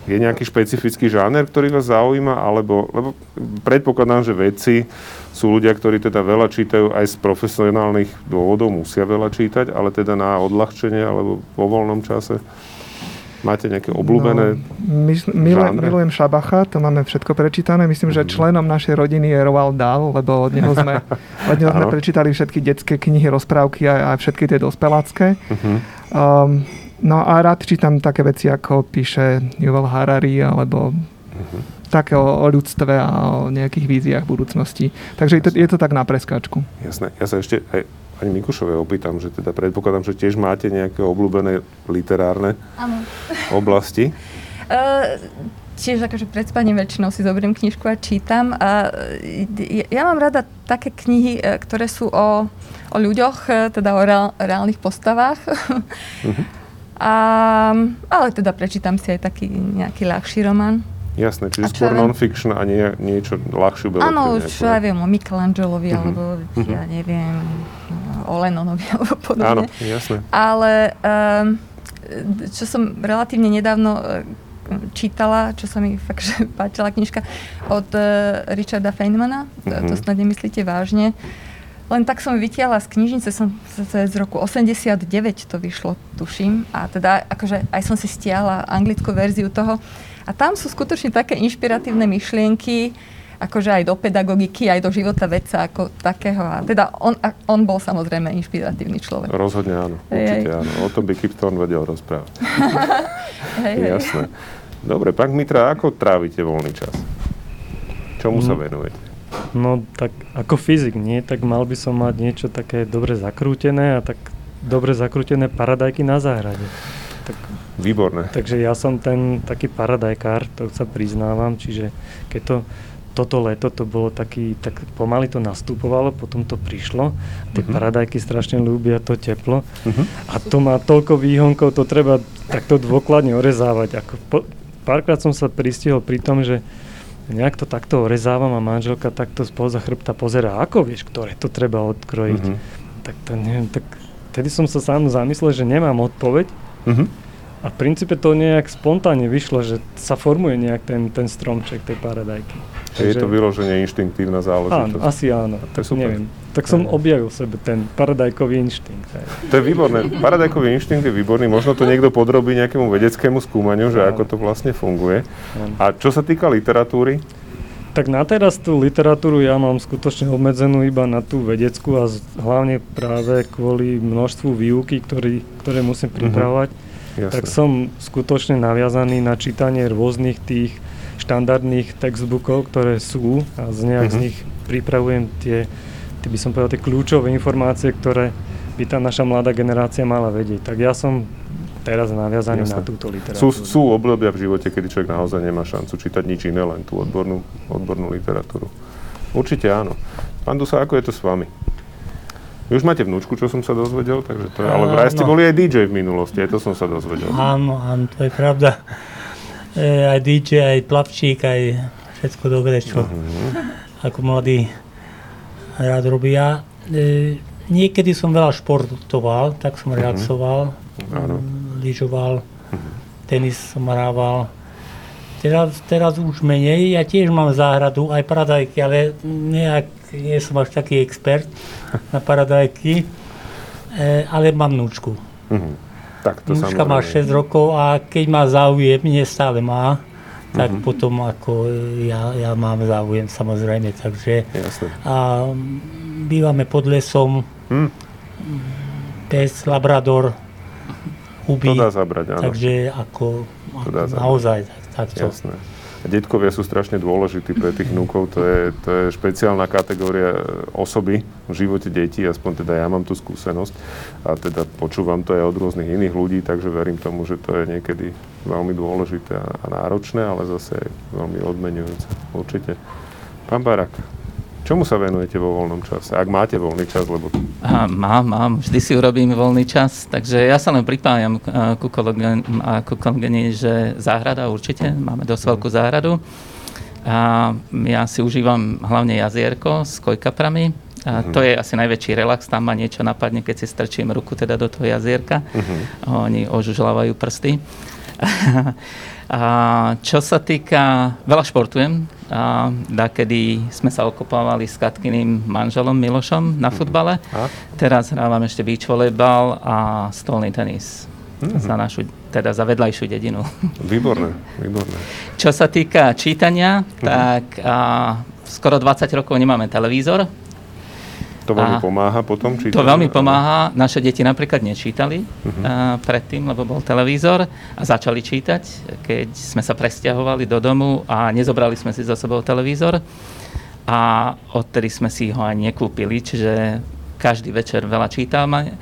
Je nejaký špecifický žáner, ktorý vás zaujíma, alebo, lebo predpokladám, že vedci sú ľudia, ktorí teda veľa čítajú aj z profesionálnych dôvodov, musia veľa čítať, ale teda na odľahčenie alebo vo voľnom čase. Máte nejaké obľúbené no, my, milujem, milujem Šabacha, to máme všetko prečítané. Myslím, že mhm. členom našej rodiny je Roald Dahl, lebo od neho sme, *laughs* od neho sme prečítali všetky detské knihy, rozprávky a, a všetky tie dospelácké. Uh-huh. Um, no a rád čítam také veci, ako píše Yuval Harari, alebo uh-huh. také o, o ľudstve a o nejakých víziách budúcnosti. Takže je to, je to tak na preskáčku. Jasné. Ja sa ešte aj pani Mikušovej opýtam, že teda predpokladám, že tiež máte nejaké obľúbené literárne ano. oblasti. Uh, *laughs* tiež akože pred spaním väčšinou si zoberiem knižku a čítam. A ja, ja mám rada také knihy, e, ktoré sú o, o ľuďoch, e, teda o reál, reálnych postavách. Uh-huh. *laughs* A, ale teda prečítam si aj taký nejaký ľahší román. Jasné, čiže skôr non-fiction a nie, niečo ľahšiu beletru. Áno, čo ja viem o Michelangelovi, uh-huh. alebo uh-huh. ja neviem, o Lennonovi, *laughs* alebo podobne. Áno, jasné. Ale um, čo som relatívne nedávno e, čítala, čo sa mi *laughs* fakt, že páčila knižka od uh, Richarda Feynmana, uh-huh. to, to snad nemyslíte vážne. Len tak som vytiahla z knižnice, som z roku 89 to vyšlo, tuším. A teda akože aj som si stiahla anglickú verziu toho. A tam sú skutočne také inšpiratívne myšlienky, akože aj do pedagogiky, aj do života vedca ako takého. A teda on, on bol samozrejme inšpiratívny človek. Rozhodne áno, určite áno. O tom by Kipton vedel rozprávať. *laughs* hej, Jasné. Dobre, pán Mitra, ako trávite voľný čas? Čomu sa mm. venujete? No tak ako fyzik nie, tak mal by som mať niečo také dobre zakrútené a tak dobre zakrútené paradajky na záhrade. Tak Výborné. Takže ja som ten taký paradajkár, to sa priznávam, čiže keď to toto leto to bolo taký, tak pomaly to nastupovalo, potom to prišlo. Tie uh-huh. paradajky strašne ľúbia to teplo. Uh-huh. A to má toľko výhonkov, to treba takto dôkladne orezávať. Ako po, párkrát som sa pristihol pri tom, že nejak to takto orezávam a manželka takto spoza chrbta pozera, ako vieš, ktoré to treba odkrojiť. Uh-huh. Tak to neviem, tak vtedy som sa sám zamyslel, že nemám odpoveď. Uh-huh. A v princípe to nejak spontánne vyšlo, že sa formuje nejak ten, ten stromček tej paradajky. Takže, je to vyloženie inštinktívna záležitosť. Áno, asi áno. Tak, neviem. Tak som objavil sebe ten paradajkový inštinkt. Aj. To je výborné. Paradajkový inštinkt je výborný. Možno to niekto podrobí nejakému vedeckému skúmaniu, že ako to vlastne funguje. A čo sa týka literatúry? Tak na teraz tú literatúru ja mám skutočne obmedzenú iba na tú vedeckú a hlavne práve kvôli množstvu výuky, ktorý, ktoré musím mhm. pripravovať. Uh-huh Jasne. tak som skutočne naviazaný na čítanie rôznych tých štandardných textbookov, ktoré sú a z nejak mm-hmm. z nich pripravujem tie, tie, by som povedal, tie kľúčové informácie, ktoré by tá naša mladá generácia mala vedieť. Tak ja som teraz naviazaný Jasne. na túto literatúru. Sú, sú obdobia v živote, kedy človek naozaj nemá šancu čítať nič iné, len tú odbornú, odbornú literatúru. Určite áno. Pán Dusa, ako je to s vami? Vy už máte vnúčku, čo som sa dozvedel, takže to je, ale vraj ste boli aj DJ v minulosti, aj to som sa dozvedel. Áno, áno, to je pravda. E, aj DJ, aj plavčík, aj všetko dobré, čo uh-huh. ako mladý rád robia. E, niekedy som veľa športoval, tak som mhm. relaxoval, uh-huh. lyžoval, uh-huh. tenis som hrával. Teraz, teraz už menej, ja tiež mám záhradu, aj paradajky, ale nejak nie som až taký expert na paradajky, e, ale mám núčku. Mm-hmm. Tak to Núčka má 6 rokov a keď má záujem, nie stále má, tak mm-hmm. potom ako ja, ja mám záujem samozrejme, takže Jasne. a bývame pod lesom, mm. pes, labrador, huby, to dá zabrať, áno. takže ako to dá naozaj tak, takto. Jasné. Detkovia sú strašne dôležití pre tých vnúkov, to je, to je špeciálna kategória osoby v živote detí, aspoň teda ja mám tú skúsenosť. A teda počúvam to aj od rôznych iných ľudí, takže verím tomu, že to je niekedy veľmi dôležité a náročné, ale zase veľmi odmenujúce, určite. Pán Barak, Čomu sa venujete vo voľnom čase? Ak máte voľný čas, lebo... Aha, mám, mám. Vždy si urobím voľný čas. Takže ja sa len pripájam ku, kolegen, ku kolegeni, že záhrada určite. Máme dosť mhm. veľkú záhradu. A ja si užívam hlavne jazierko s kojkaprami. A uh-huh. to je asi najväčší relax, tam ma niečo napadne, keď si strčím ruku teda do toho jazierka. Uh-huh. Oni ožužľavajú prsty. *laughs* A čo sa týka, veľa športujem, a kedy sme sa okopávali s Katkyným manželom Milošom na mhm. futbale. A? Teraz hrávam ešte beach volejbal a stolný tenis mm-hmm. za našu teda za vedľajšiu dedinu. Výborné, *laughs* výborné. Čo sa týka čítania, uh-huh. tak a, skoro 20 rokov nemáme televízor. To veľmi a pomáha potom? Čítať? To veľmi pomáha. Naše deti napríklad nečítali uh-huh. a, predtým, lebo bol televízor a začali čítať, keď sme sa presťahovali do domu a nezobrali sme si za sebou televízor a odtedy sme si ho aj nekúpili, čiže každý večer veľa čítame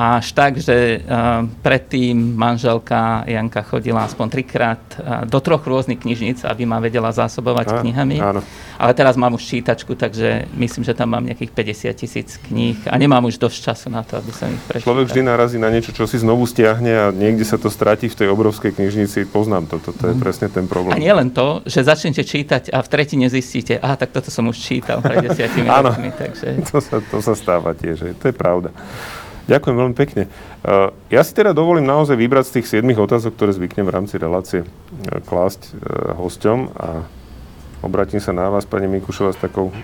až tak, že uh, predtým manželka Janka chodila aspoň trikrát uh, do troch rôznych knižníc, aby ma vedela zásobovať a, knihami. Áno. Ale teraz mám už čítačku, takže myslím, že tam mám nejakých 50 tisíc kníh a nemám už dosť času na to, aby som ich prečítal. Človek vždy narazí na niečo, čo si znovu stiahne a niekde sa to stratí v tej obrovskej knižnici. Poznám to, toto je mm. presne ten problém. A nie len to, že začnete čítať a v tretine zistíte, aha, tak toto som už čítal pred desiatimi rokmi. Takže... To, sa, to sa stáva tiež, to je pravda. Ďakujem veľmi pekne. Uh, ja si teda dovolím naozaj vybrať z tých 7 otázok, ktoré zvyknem v rámci relácie uh, klásť uh, hosťom a obratím sa na vás, pani Mikušova, s takou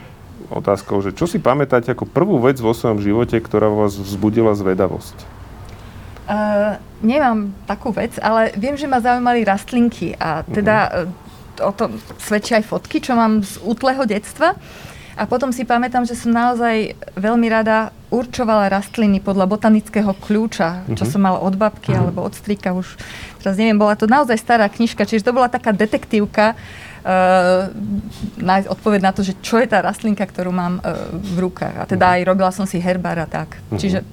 otázkou, že čo si pamätáte ako prvú vec vo svojom živote, ktorá vás vzbudila zvedavosť? Uh, nemám takú vec, ale viem, že ma zaujímali rastlinky a teda uh-huh. o tom svedčia aj fotky, čo mám z útleho detstva. A potom si pamätám, že som naozaj veľmi rada určovala rastliny podľa botanického kľúča, čo uh-huh. som mala od babky uh-huh. alebo od strika už. Teraz neviem, bola to naozaj stará knižka, čiže to bola taká detektívka, uh, nájsť odpoveď na to, že čo je tá rastlinka, ktorú mám uh, v rukách. A teda uh-huh. aj robila som si herbár a tak. Uh-huh. Čiže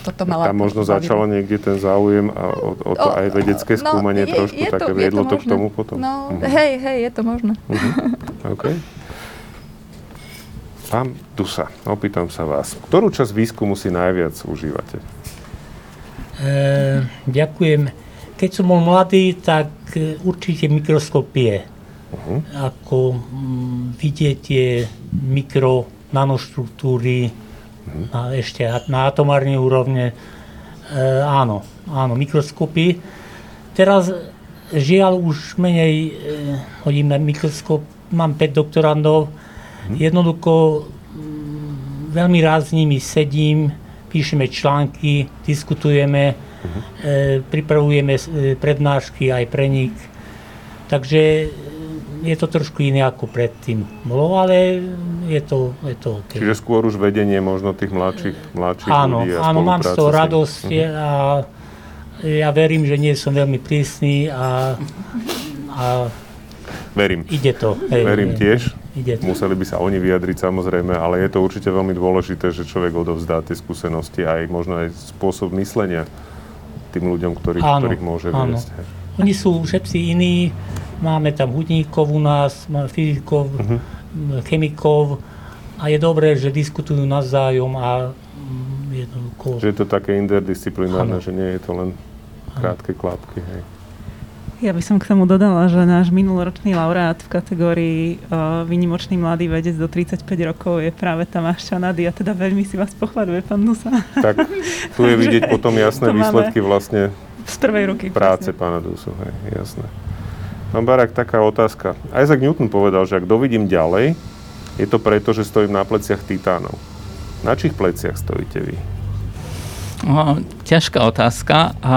toto mala... Tam možno začalo niekde ten záujem a o, o to o, aj vedecké no, skúmanie je, trošku je to, také viedlo to, to k tomu potom? No, uh-huh. hej, hej, je to možné. Uh-huh. Okay. *laughs* Pán Dusa, opýtam sa vás, ktorú časť výskumu si najviac užívate? E, ďakujem. Keď som bol mladý, tak e, určite mikroskopie. Uh-huh. Ako m, mm, vidieť tie mikro nanoštruktúry uh-huh. na, ešte na atomárnej úrovne. E, áno, áno, mikroskopy. Teraz žiaľ už menej e, hodím na mikroskop, mám 5 doktorandov. Jednoducho mm, veľmi rád s nimi sedím, píšeme články, diskutujeme, mm-hmm. e, pripravujeme e, prednášky aj pre nich. Takže e, je to trošku iné ako predtým bolo, ale je to, je to OK. Čiže skôr už vedenie možno tých mladších, mladších áno, ľudí a Áno, mám z toho radosť uh-huh. a ja verím, že nie som veľmi prísny a, a Verím. Ide to. Hej, Verím tiež. Ide. Museli by sa oni vyjadriť samozrejme, ale je to určite veľmi dôležité, že človek odovzdá tie skúsenosti aj možno aj spôsob myslenia tým ľuďom, ktorých, áno, ktorých môže áno. viesť. Oni sú všetci iní. Máme tam hudníkov u nás, máme fyzikov, uh-huh. chemikov a je dobré, že diskutujú navzájom a mm, jednoducho... Že je to také interdisciplinárne, že nie je to len krátke klapky. Hej. Ja by som k tomu dodala, že náš minuloročný laureát v kategórii uh, Vynimočný mladý vedec do 35 rokov je práve Tamáš Čanady a teda veľmi si vás pochváluje, pán Nusa. Tak tu je *laughs* vidieť potom jasné výsledky vlastne z prvej ruky. Práce presne. pána Dusu, hej, jasné. Pán Barak, taká otázka. Isaac Newton povedal, že ak dovidím ďalej, je to preto, že stojím na pleciach titánov. Na čích pleciach stojíte vy? No, ťažká otázka. A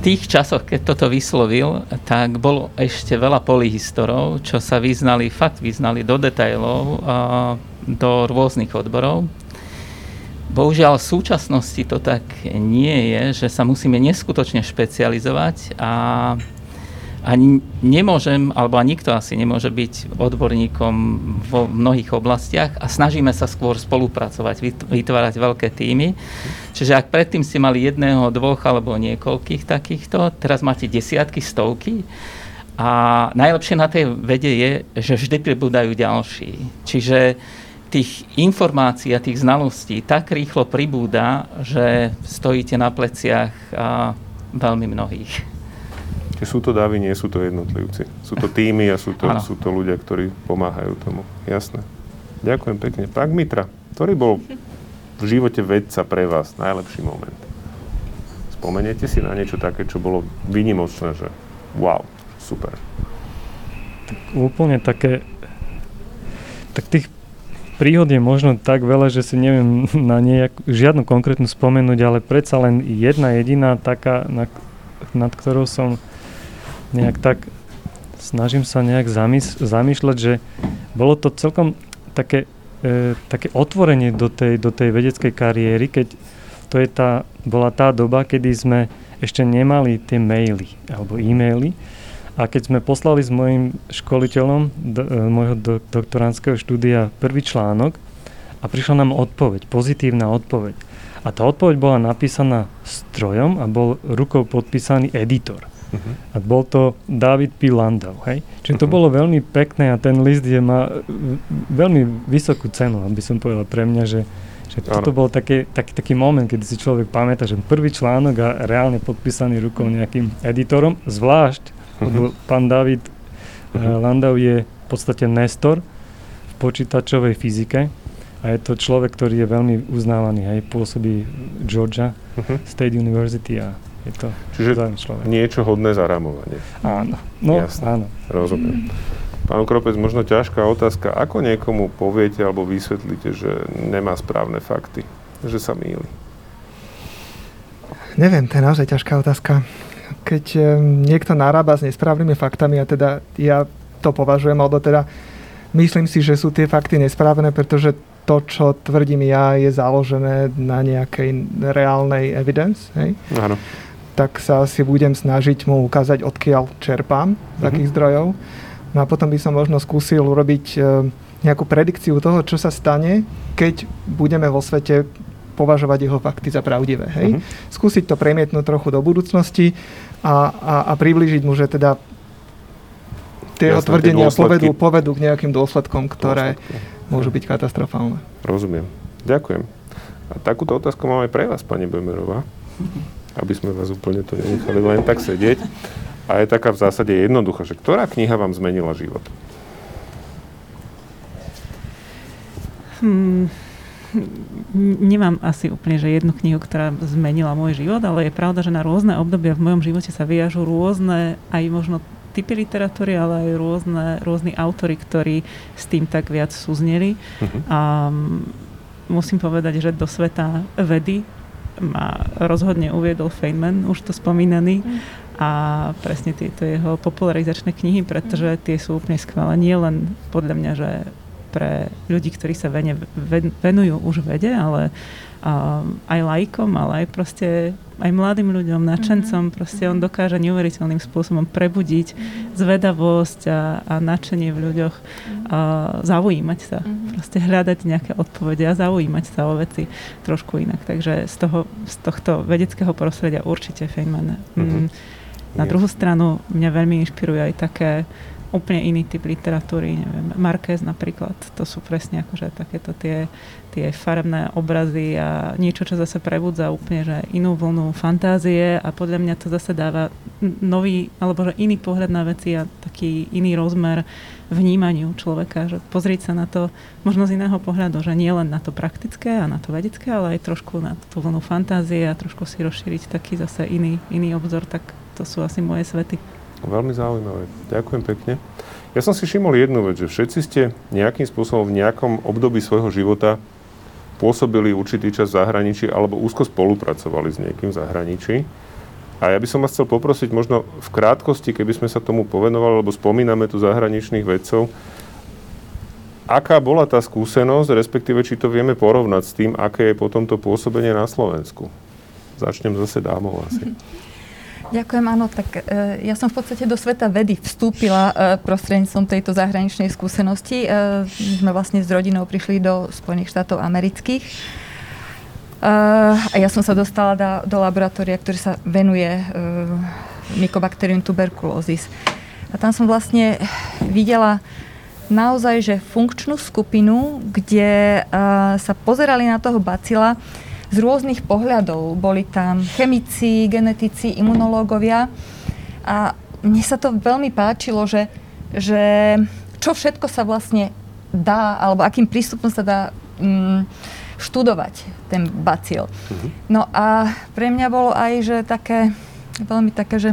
tých časoch, keď toto vyslovil, tak bolo ešte veľa polyhistorov, čo sa vyznali, fakt vyznali do detajlov, do rôznych odborov. Bohužiaľ v súčasnosti to tak nie je, že sa musíme neskutočne špecializovať a a nemôžem, alebo nikto asi nemôže byť odborníkom vo mnohých oblastiach a snažíme sa skôr spolupracovať, vytvárať veľké týmy. Čiže ak predtým ste mali jedného, dvoch alebo niekoľkých takýchto, teraz máte desiatky, stovky a najlepšie na tej vede je, že vždy pribúdajú ďalší. Čiže tých informácií a tých znalostí tak rýchlo pribúda, že stojíte na pleciach veľmi mnohých. Čiže sú to davy, nie sú to jednotlivci. Sú to týmy a sú to, sú to ľudia, ktorí pomáhajú tomu. Jasné. Ďakujem pekne. Pán Mitra, ktorý bol v živote vedca pre vás najlepší moment? Spomeniete si na niečo také, čo bolo vynimočné, že wow, super. Tak úplne také, tak tých príhod je možno tak veľa, že si neviem na nejak, žiadnu konkrétnu spomenúť, ale predsa len jedna jediná taká, na, nad ktorou som nejak tak snažím sa nejak zamys- zamýšľať, že bolo to celkom také, e, také otvorenie do tej, do tej vedeckej kariéry, keď to je tá, bola tá doba, kedy sme ešte nemali tie maily alebo e-maily, a keď sme poslali s mojim školiteľom do, e, môjho do, doktorandského štúdia prvý článok a prišla nám odpoveď, pozitívna odpoveď. A tá odpoveď bola napísaná strojom a bol rukou podpísaný editor. Uh-huh. A bol to David P. Landau. Hej? Čiže to uh-huh. bolo veľmi pekné a ten list je, má veľmi vysokú cenu, aby som povedal pre mňa, že, že toto bol taký, taký, taký moment, kedy si človek pamätá, že prvý článok a reálne podpísaný rukou nejakým editorom, zvlášť lebo pán David uh-huh. Landau je v podstate nestor v počítačovej fyzike a je to človek, ktorý je veľmi uznávaný, aj pôsobí Georgia uh-huh. State University a je to Čiže človek. niečo hodné zarámovanie. Áno, no Jasne. áno. Rozumiem. Pán Kropec, možno ťažká otázka. Ako niekomu poviete alebo vysvetlíte, že nemá správne fakty? Že sa mýli? Neviem, to je naozaj ťažká otázka keď niekto narába s nesprávnymi faktami a teda ja to považujem, alebo teda myslím si, že sú tie fakty nesprávne, pretože to, čo tvrdím ja, je založené na nejakej reálnej evidence. Hej? Áno. Tak sa asi budem snažiť mu ukázať, odkiaľ čerpám, z akých mm-hmm. zdrojov. No a potom by som možno skúsil urobiť nejakú predikciu toho, čo sa stane, keď budeme vo svete považovať jeho fakty za pravdivé. Hej? Uh-huh. Skúsiť to premietnúť trochu do budúcnosti a, a, a priblížiť mu, že teda tie jeho tvrdenia povedú, povedú k nejakým dôsledkom, ktoré dôsledky. môžu byť katastrofálne. Rozumiem. Ďakujem. A takúto otázku mám aj pre vás, pani Bemerová, *laughs* aby sme vás úplne to nenechali len tak sedieť. A je taká v zásade jednoduchá, že ktorá kniha vám zmenila život? Hmm, nemám asi úplne, že jednu knihu, ktorá zmenila môj život, ale je pravda, že na rôzne obdobia v mojom živote sa vyjažú rôzne, aj možno typy literatúry, ale aj rôzne, rôzni autory, ktorí s tým tak viac súzneli. Uh-huh. A musím povedať, že do sveta vedy ma rozhodne uviedol Feynman, už to spomínaný. Uh-huh. A presne tieto jeho popularizačné knihy, pretože tie sú úplne skvelé. Nie len podľa mňa, že pre ľudí, ktorí sa vene, venujú už vede, ale uh, aj lajkom, ale aj proste aj mladým ľuďom, nadšencom, mm-hmm. proste on dokáže neuveriteľným spôsobom prebudiť mm-hmm. zvedavosť a, a nadšenie v ľuďoch, mm-hmm. a zaujímať sa, mm-hmm. proste hľadať nejaké odpovede a zaujímať sa o veci trošku inak. Takže z, toho, z tohto vedeckého prostredia určite Feynman. Mm-hmm. Na druhú stranu mňa veľmi inšpiruje aj také úplne iný typ literatúry, neviem, Marquez napríklad, to sú presne akože takéto tie, tie farebné obrazy a niečo, čo zase prebudza úplne, že inú vlnu fantázie a podľa mňa to zase dáva nový, alebo že iný pohľad na veci a taký iný rozmer vnímaniu človeka, že pozrieť sa na to možno z iného pohľadu, že nie len na to praktické a na to vedecké, ale aj trošku na tú vlnu fantázie a trošku si rozšíriť taký zase iný, iný obzor, tak to sú asi moje svety. Veľmi zaujímavé. Ďakujem pekne. Ja som si všimol jednu vec, že všetci ste nejakým spôsobom v nejakom období svojho života pôsobili určitý čas v zahraničí alebo úzko spolupracovali s niekým v zahraničí. A ja by som vás chcel poprosiť možno v krátkosti, keby sme sa tomu povenovali, lebo spomíname tu zahraničných vedcov, aká bola tá skúsenosť, respektíve či to vieme porovnať s tým, aké je potom to pôsobenie na Slovensku. Začnem zase dámov asi. *laughs* Ďakujem, áno. Tak e, ja som v podstate do sveta vedy vstúpila e, prostredníctvom tejto zahraničnej skúsenosti. E, sme vlastne s rodinou prišli do Spojených štátov amerických. E, a ja som sa dostala do, do laboratória, ktoré sa venuje e, Mycobacterium tuberculosis. A tam som vlastne videla naozaj, že funkčnú skupinu, kde e, sa pozerali na toho bacila, z rôznych pohľadov. Boli tam chemici, genetici, imunológovia a mne sa to veľmi páčilo, že, že čo všetko sa vlastne dá, alebo akým prístupom sa dá mm, študovať ten bacil. Uh-huh. No a pre mňa bolo aj, že také, veľmi také, že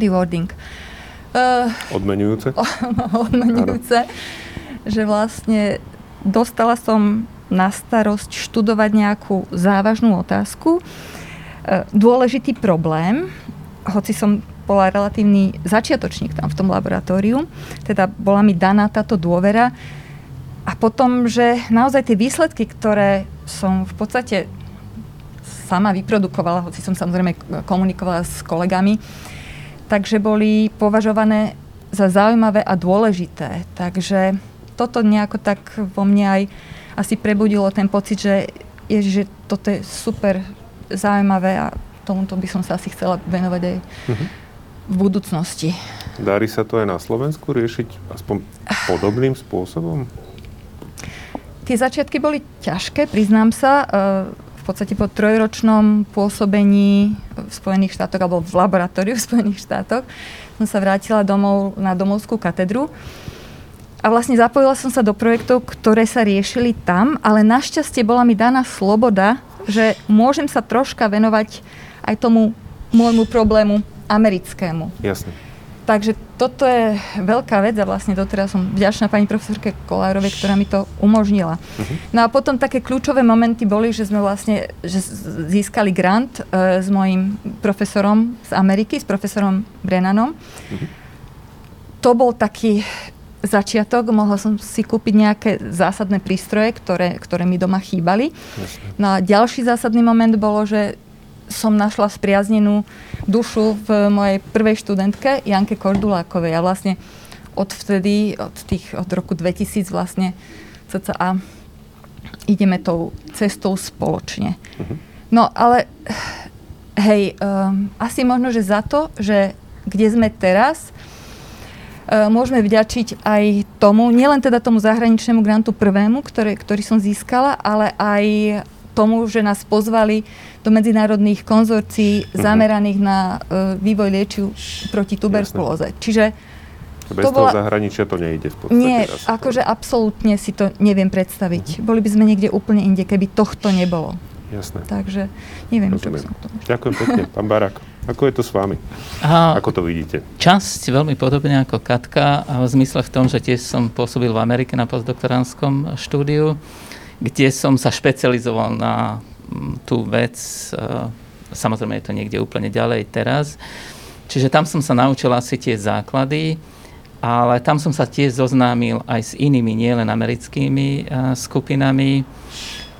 rewarding. Uh, odmenujúce? *laughs* odmenujúce, že vlastne dostala som na starosť študovať nejakú závažnú otázku, e, dôležitý problém, hoci som bola relatívny začiatočník tam v tom laboratóriu, teda bola mi daná táto dôvera a potom, že naozaj tie výsledky, ktoré som v podstate sama vyprodukovala, hoci som samozrejme komunikovala s kolegami, takže boli považované za zaujímavé a dôležité. Takže toto nejako tak vo mne aj asi prebudilo ten pocit, že, je, že toto je super zaujímavé a tomuto by som sa asi chcela venovať aj uh-huh. v budúcnosti. Darí sa to aj na Slovensku riešiť aspoň podobným spôsobom? Tie začiatky boli ťažké, priznám sa. V podstate po trojročnom pôsobení v Spojených štátoch alebo v laboratóriu v Spojených štátoch som sa vrátila domov na domovskú katedru. A vlastne zapojila som sa do projektov, ktoré sa riešili tam, ale našťastie bola mi daná sloboda, že môžem sa troška venovať aj tomu môjmu problému americkému. Jasne. Takže toto je veľká vec a vlastne doteraz som vďačná pani profesorke Kolárovej, ktorá mi to umožnila. Uh-huh. No a potom také kľúčové momenty boli, že sme vlastne že získali grant uh, s mojim profesorom z Ameriky, s profesorom Brennanom. Uh-huh. To bol taký začiatok, mohla som si kúpiť nejaké zásadné prístroje, ktoré, ktoré mi doma chýbali. Jasne. No a ďalší zásadný moment bolo, že som našla spriaznenú dušu v mojej prvej študentke Janke Kordulákovej. A vlastne odvtedy, od, tých, od roku 2000 vlastne cca ideme tou cestou spoločne. Uh-huh. No ale hej, um, asi možno, že za to, že kde sme teraz, môžeme vďačiť aj tomu, nielen teda tomu zahraničnému grantu prvému, ktoré, ktorý som získala, ale aj tomu, že nás pozvali do medzinárodných konzorcií uh-huh. zameraných na uh, vývoj liečiv proti tuberkulóze. Jasne. Čiže bez to bola... toho zahraničia to nejde v podstate. Nie, asi. akože absolútne si to neviem predstaviť. Uh-huh. Boli by sme niekde úplne inde, keby tohto nebolo. Jasné. Takže neviem, Rozumiem. čo by som to... Ďakujem pekne, pán Barak. Ako je to s vami? A ako to vidíte? Časť veľmi podobne ako Katka, v zmysle v tom, že tiež som pôsobil v Amerike na postdoktoránskom štúdiu, kde som sa špecializoval na tú vec, samozrejme je to niekde úplne ďalej teraz. Čiže tam som sa naučil asi tie základy, ale tam som sa tiež zoznámil aj s inými, nielen americkými skupinami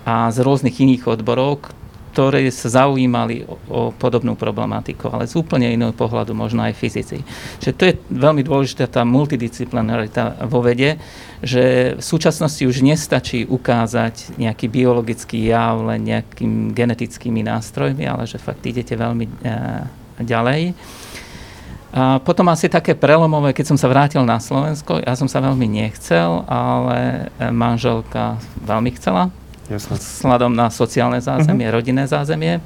a z rôznych iných odborov, ktoré sa zaujímali o, o podobnú problematiku, ale z úplne iného pohľadu, možno aj fyzici. Čiže to je veľmi dôležitá tá multidisciplinarita vo vede, že v súčasnosti už nestačí ukázať nejaký biologický jav len nejakými genetickými nástrojmi, ale že fakt idete veľmi e, ďalej. A potom asi také prelomové, keď som sa vrátil na Slovensko, ja som sa veľmi nechcel, ale e, manželka veľmi chcela Jasne. Sladom na sociálne zázemie, uh-huh. rodinné zázemie.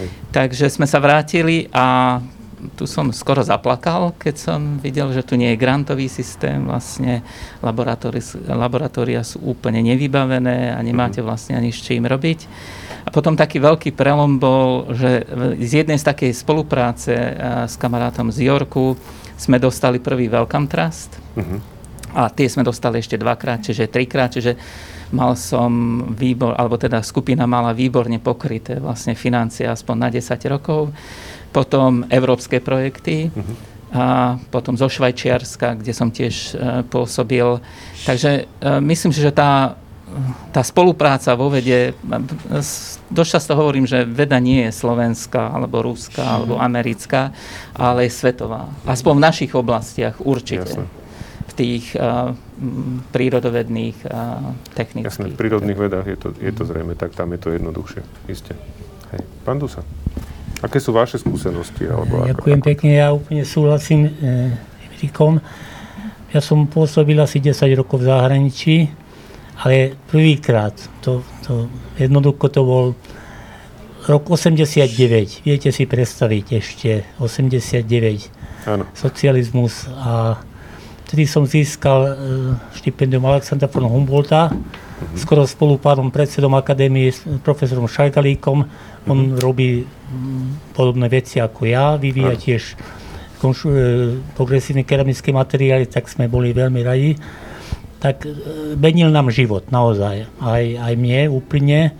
Hej. Takže sme sa vrátili a tu som skoro zaplakal, keď som videl, že tu nie je grantový systém, vlastne laboratória sú úplne nevybavené a nemáte mhm. vlastne ani s čím robiť. A potom taký veľký prelom bol, že z jednej z takej spolupráce s kamarátom z Yorku sme dostali prvý Welcome Trust. Uh-huh. A tie sme dostali ešte dvakrát, čiže trikrát, čiže mal som výbor, alebo teda skupina mala výborne pokryté vlastne financie aspoň na 10 rokov. Potom európske projekty, uh-huh. a potom zo Švajčiarska, kde som tiež uh, pôsobil. Takže uh, myslím si, že tá, tá spolupráca vo vede, dosť často hovorím, že veda nie je slovenská, alebo ruská, uh-huh. alebo americká, ale je svetová. Aspoň v našich oblastiach určite. Jasne tých uh, prírodovedných a technických. Jasné, v prírodných vedách je to, je to zrejme, tak tam je to jednoduchšie, isté. Hej. Pán Dusa, aké sú vaše skúsenosti? Alebo Ďakujem ako, pekne, ja úplne súhlasím e, Emrikom. Ja som pôsobil asi 10 rokov v zahraničí, ale prvýkrát, to, to, jednoducho to bol rok 89, viete si predstaviť ešte, 89, Áno. socializmus a Vtedy som získal e, štipendium Alexandra von Humboldta, mm-hmm. skoro spolu pánom predsedom akadémie s profesorom Šajgalíkom. On mm-hmm. robí podobné veci ako ja, vyvíja mm tiež konšu, e, progresívne keramické materiály, tak sme boli veľmi radi. tak e, menil nám život, naozaj. Aj, aj mne úplne,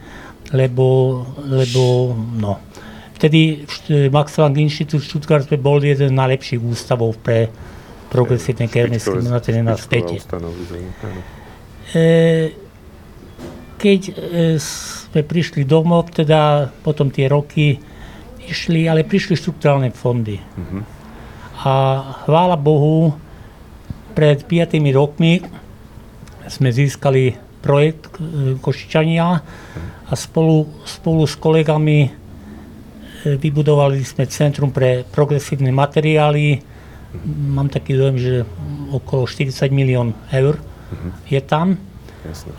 lebo, lebo no, vtedy Max Planck Inštitút v Stuttgart boli jeden z najlepších ústavov pre progresívne kernové stimulátory na svete. E, keď e, sme prišli domov, teda potom tie roky išli, ale prišli štruktúrálne fondy. Uh-huh. A chvála Bohu, pred 5 rokmi sme získali projekt e, Košičania a spolu, spolu s kolegami vybudovali sme Centrum pre progresívne materiály. Mám taký dojem, že okolo 40 milión eur je tam.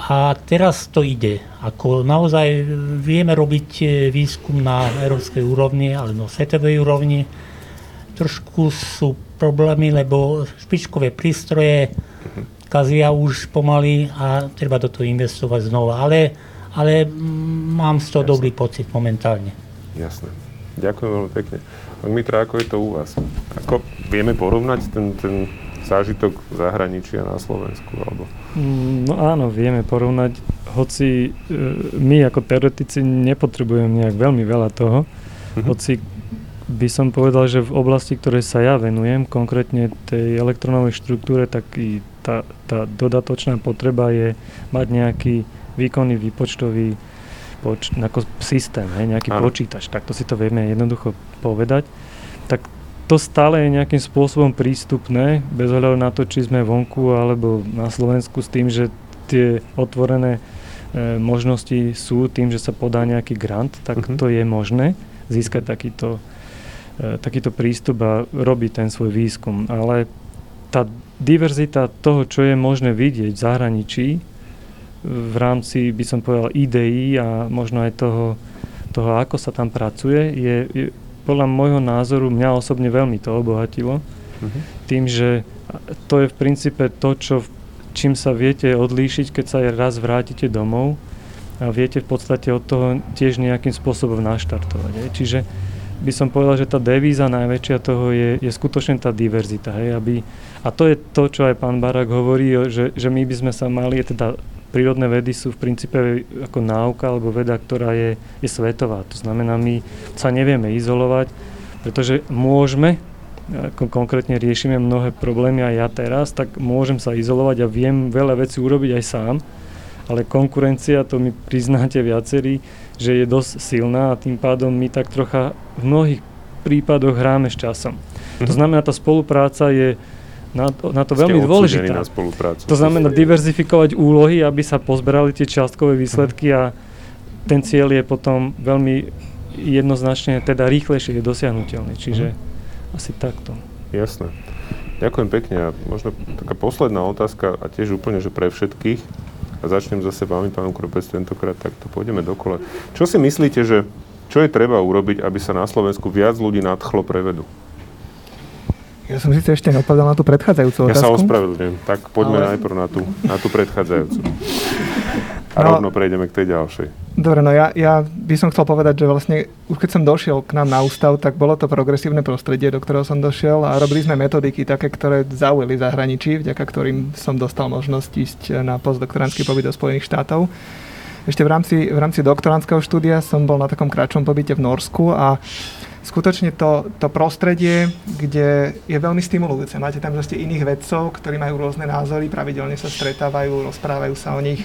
A teraz to ide. Ako naozaj vieme robiť e, výskum na európskej úrovni, ale na svetovej úrovni. Trošku sú problémy, lebo špičkové prístroje kazia už pomaly a treba do toho investovať znova. Ale, ale mám z toho Jasne. dobrý pocit momentálne. Jasné. Ďakujem veľmi pekne. Pán Mitra, ako je to u vás? Ako vieme porovnať ten, ten zážitok v zahraničí a na Slovensku? Alebo... Mm, no áno, vieme porovnať, hoci e, my ako teoretici nepotrebujeme nejak veľmi veľa toho, mm-hmm. hoci by som povedal, že v oblasti, ktorej sa ja venujem, konkrétne tej elektronovej štruktúre, tak i tá, tá dodatočná potreba je mať nejaký výkonný výpočtový poč- ako systém, hej, nejaký ano. počítač, tak to si to vieme jednoducho povedať. Tak to stále je nejakým spôsobom prístupné, bez ohľadu na to, či sme vonku alebo na Slovensku s tým, že tie otvorené e, možnosti sú tým, že sa podá nejaký grant, tak uh-huh. to je možné získať takýto E, takýto prístup a robiť ten svoj výskum. Ale tá diverzita toho, čo je možné vidieť v zahraničí, v rámci, by som povedal, ideí a možno aj toho, toho ako sa tam pracuje, je, je podľa môjho názoru, mňa osobne veľmi to obohatilo. Uh-huh. Tým, že to je v princípe to, čo, čím sa viete odlíšiť, keď sa raz vrátite domov a viete v podstate od toho tiež nejakým spôsobom naštartovať. Je. Čiže by som povedal, že tá devíza najväčšia toho je, je skutočne tá diverzita. Hej, aby, a to je to, čo aj pán Barak hovorí, že, že my by sme sa mali, teda prírodné vedy sú v princípe ako náuka alebo veda, ktorá je, je svetová. To znamená, my sa nevieme izolovať, pretože môžeme, ako konkrétne riešime mnohé problémy aj ja teraz, tak môžem sa izolovať a viem veľa vecí urobiť aj sám, ale konkurencia, to mi priznáte viacerí, že je dosť silná a tým pádom my tak trocha v mnohých prípadoch hráme s časom. Mm-hmm. To mhm. znamená, tá spolupráca je na to, na to veľmi dôležitá. Na spoluprácu. To znamená diverzifikovať úlohy, aby sa pozberali tie čiastkové výsledky a ten cieľ je potom veľmi jednoznačne, teda rýchlejšie je dosiahnutelný. Čiže mm-hmm. asi takto. Jasné. Ďakujem pekne. A možno taká posledná otázka, a tiež úplne, že pre všetkých. A začnem zase vami, pán Kropec, tentokrát takto pôjdeme dokole. Čo si myslíte, že čo je treba urobiť, aby sa na Slovensku viac ľudí nadchlo pre vedu? Ja som síce ešte neodpovedal na tú predchádzajúcu otázku. Ja sa ospravedlňujem. Tak poďme ale... najprv na tú, na tú predchádzajúcu. A no, rovno prejdeme k tej ďalšej. Dobre, no ja, ja by som chcel povedať, že vlastne už keď som došiel k nám na ústav, tak bolo to progresívne prostredie, do ktorého som došiel a robili sme metodiky také, ktoré zaujali zahraničí, vďaka ktorým som dostal možnosť ísť na postdoktorantský pobyt do Spojených štátov. Ešte v rámci, v rámci doktorantského štúdia som bol na takom kratšom pobyte v Norsku a skutočne to, to prostredie, kde je veľmi stimulujúce. Máte tam proste iných vedcov, ktorí majú rôzne názory, pravidelne sa stretávajú, rozprávajú sa o nich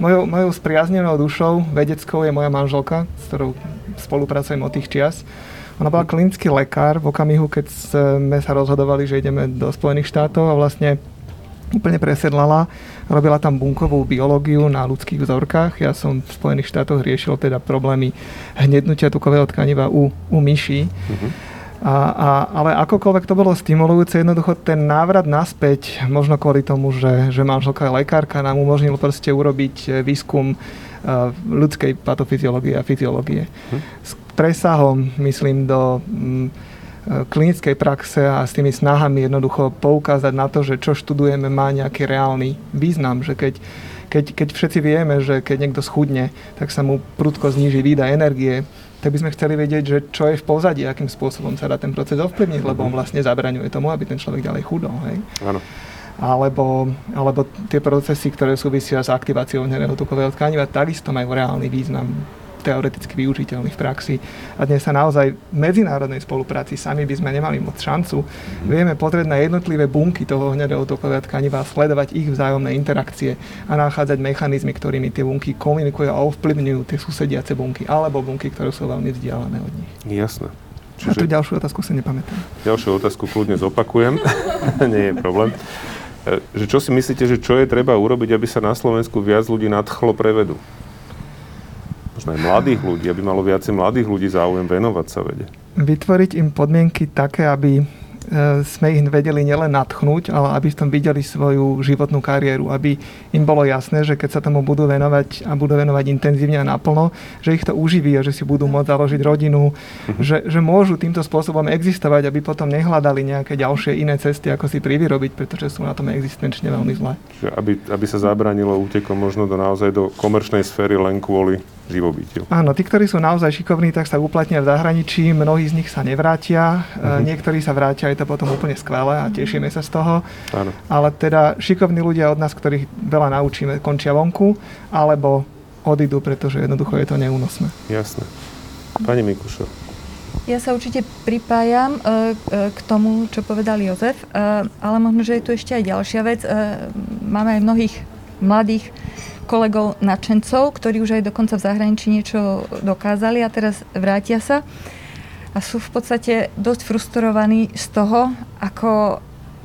Mojou, mojou spriaznenou dušou vedeckou je moja manželka, s ktorou spolupracujem od tých čias. Ona bola klinický lekár v okamihu, keď sme sa rozhodovali, že ideme do Spojených štátov a vlastne úplne presedlala. Robila tam bunkovú biológiu na ľudských vzorkách. Ja som v Spojených štátoch riešil teda problémy hnednutia tukového tkaniva u, u myší. Uh-huh. A, a, ale akokoľvek to bolo stimulujúce, jednoducho ten návrat naspäť, možno kvôli tomu, že, že manželka je lekárka, nám umožnil proste urobiť e, výskum uh, ľudskej patofyziológie a fyziológie. Hm. S presahom, myslím, do um, klinickej praxe a s tými snahami jednoducho poukázať na to, že čo študujeme má nejaký reálny význam, že keď keď, keď všetci vieme, že keď niekto schudne, tak sa mu prudko zníži výda energie, tak by sme chceli vedieť, že čo je v pozadí, akým spôsobom sa dá ten proces ovplyvniť, lebo on mhm. vlastne zabraňuje tomu, aby ten človek ďalej chudol. Hej? Áno. alebo, alebo tie procesy, ktoré súvisia s aktiváciou hnedého tukového tkaniva, takisto majú reálny význam teoreticky využiteľný v praxi. A dnes sa naozaj v medzinárodnej spolupráci sami by sme nemali moc šancu. Vieme pozrieť na jednotlivé bunky toho hnedého tukového tkaniva, sledovať ich vzájomné interakcie a nachádzať mechanizmy, ktorými tie bunky komunikujú a ovplyvňujú tie susediace bunky alebo bunky, ktoré sú veľmi vzdialené od nich. Jasné. Čiže... A tu ďalšiu otázku si nepamätám. Ďalšiu otázku kľudne zopakujem. *laughs* Nie je problém. E, že čo si myslíte, že čo je treba urobiť, aby sa na Slovensku viac ľudí nadchlo pre vedu? Možno aj mladých ľudí, aby malo viacej mladých ľudí záujem venovať sa vede. Vytvoriť im podmienky také, aby sme ich vedeli nielen nadchnúť, ale aby v tom videli svoju životnú kariéru, aby im bolo jasné, že keď sa tomu budú venovať a budú venovať intenzívne a naplno, že ich to uživí a že si budú môcť založiť rodinu, mm-hmm. že, že môžu týmto spôsobom existovať, aby potom nehľadali nejaké ďalšie iné cesty, ako si privyrobiť, pretože sú na tom existenčne veľmi zlé. Aby, aby sa zabránilo útekom možno do naozaj do komerčnej sféry len kvôli živobytiu. Áno, tí, ktorí sú naozaj šikovní, tak sa uplatnia v zahraničí, mnohí z nich sa nevrátia, uh-huh. niektorí sa vrátia, je to potom úplne skvelé a tešíme sa z toho. Áno. Ale teda šikovní ľudia od nás, ktorých veľa naučíme, končia vonku, alebo odídu, pretože jednoducho je to neúnosné. Jasné. Pani Mikušo. Ja sa určite pripájam e, k tomu, čo povedal Jozef, e, ale možno, že je tu ešte aj ďalšia vec. E, máme aj mnohých mladých kolegov nadšencov, ktorí už aj dokonca v zahraničí niečo dokázali a teraz vrátia sa a sú v podstate dosť frustrovaní z toho, ako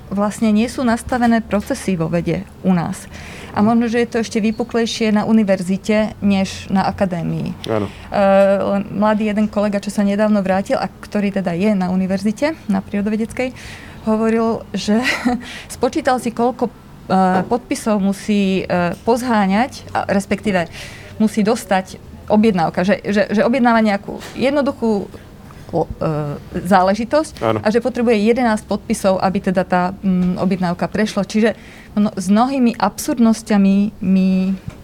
vlastne nie sú nastavené procesy vo vede u nás. A možno, že je to ešte vypuklejšie na univerzite, než na akadémii. Áno. Uh, mladý jeden kolega, čo sa nedávno vrátil, a ktorý teda je na univerzite, na prírodovedeckej, hovoril, že *laughs* spočítal si, koľko podpisov musí e, pozháňať, respektíve musí dostať objednávka, že, že, že objednáva nejakú jednoduchú e, záležitosť ano. a že potrebuje 11 podpisov, aby teda tá mm, objednávka prešla. Čiže no, s mnohými absurdnosťami my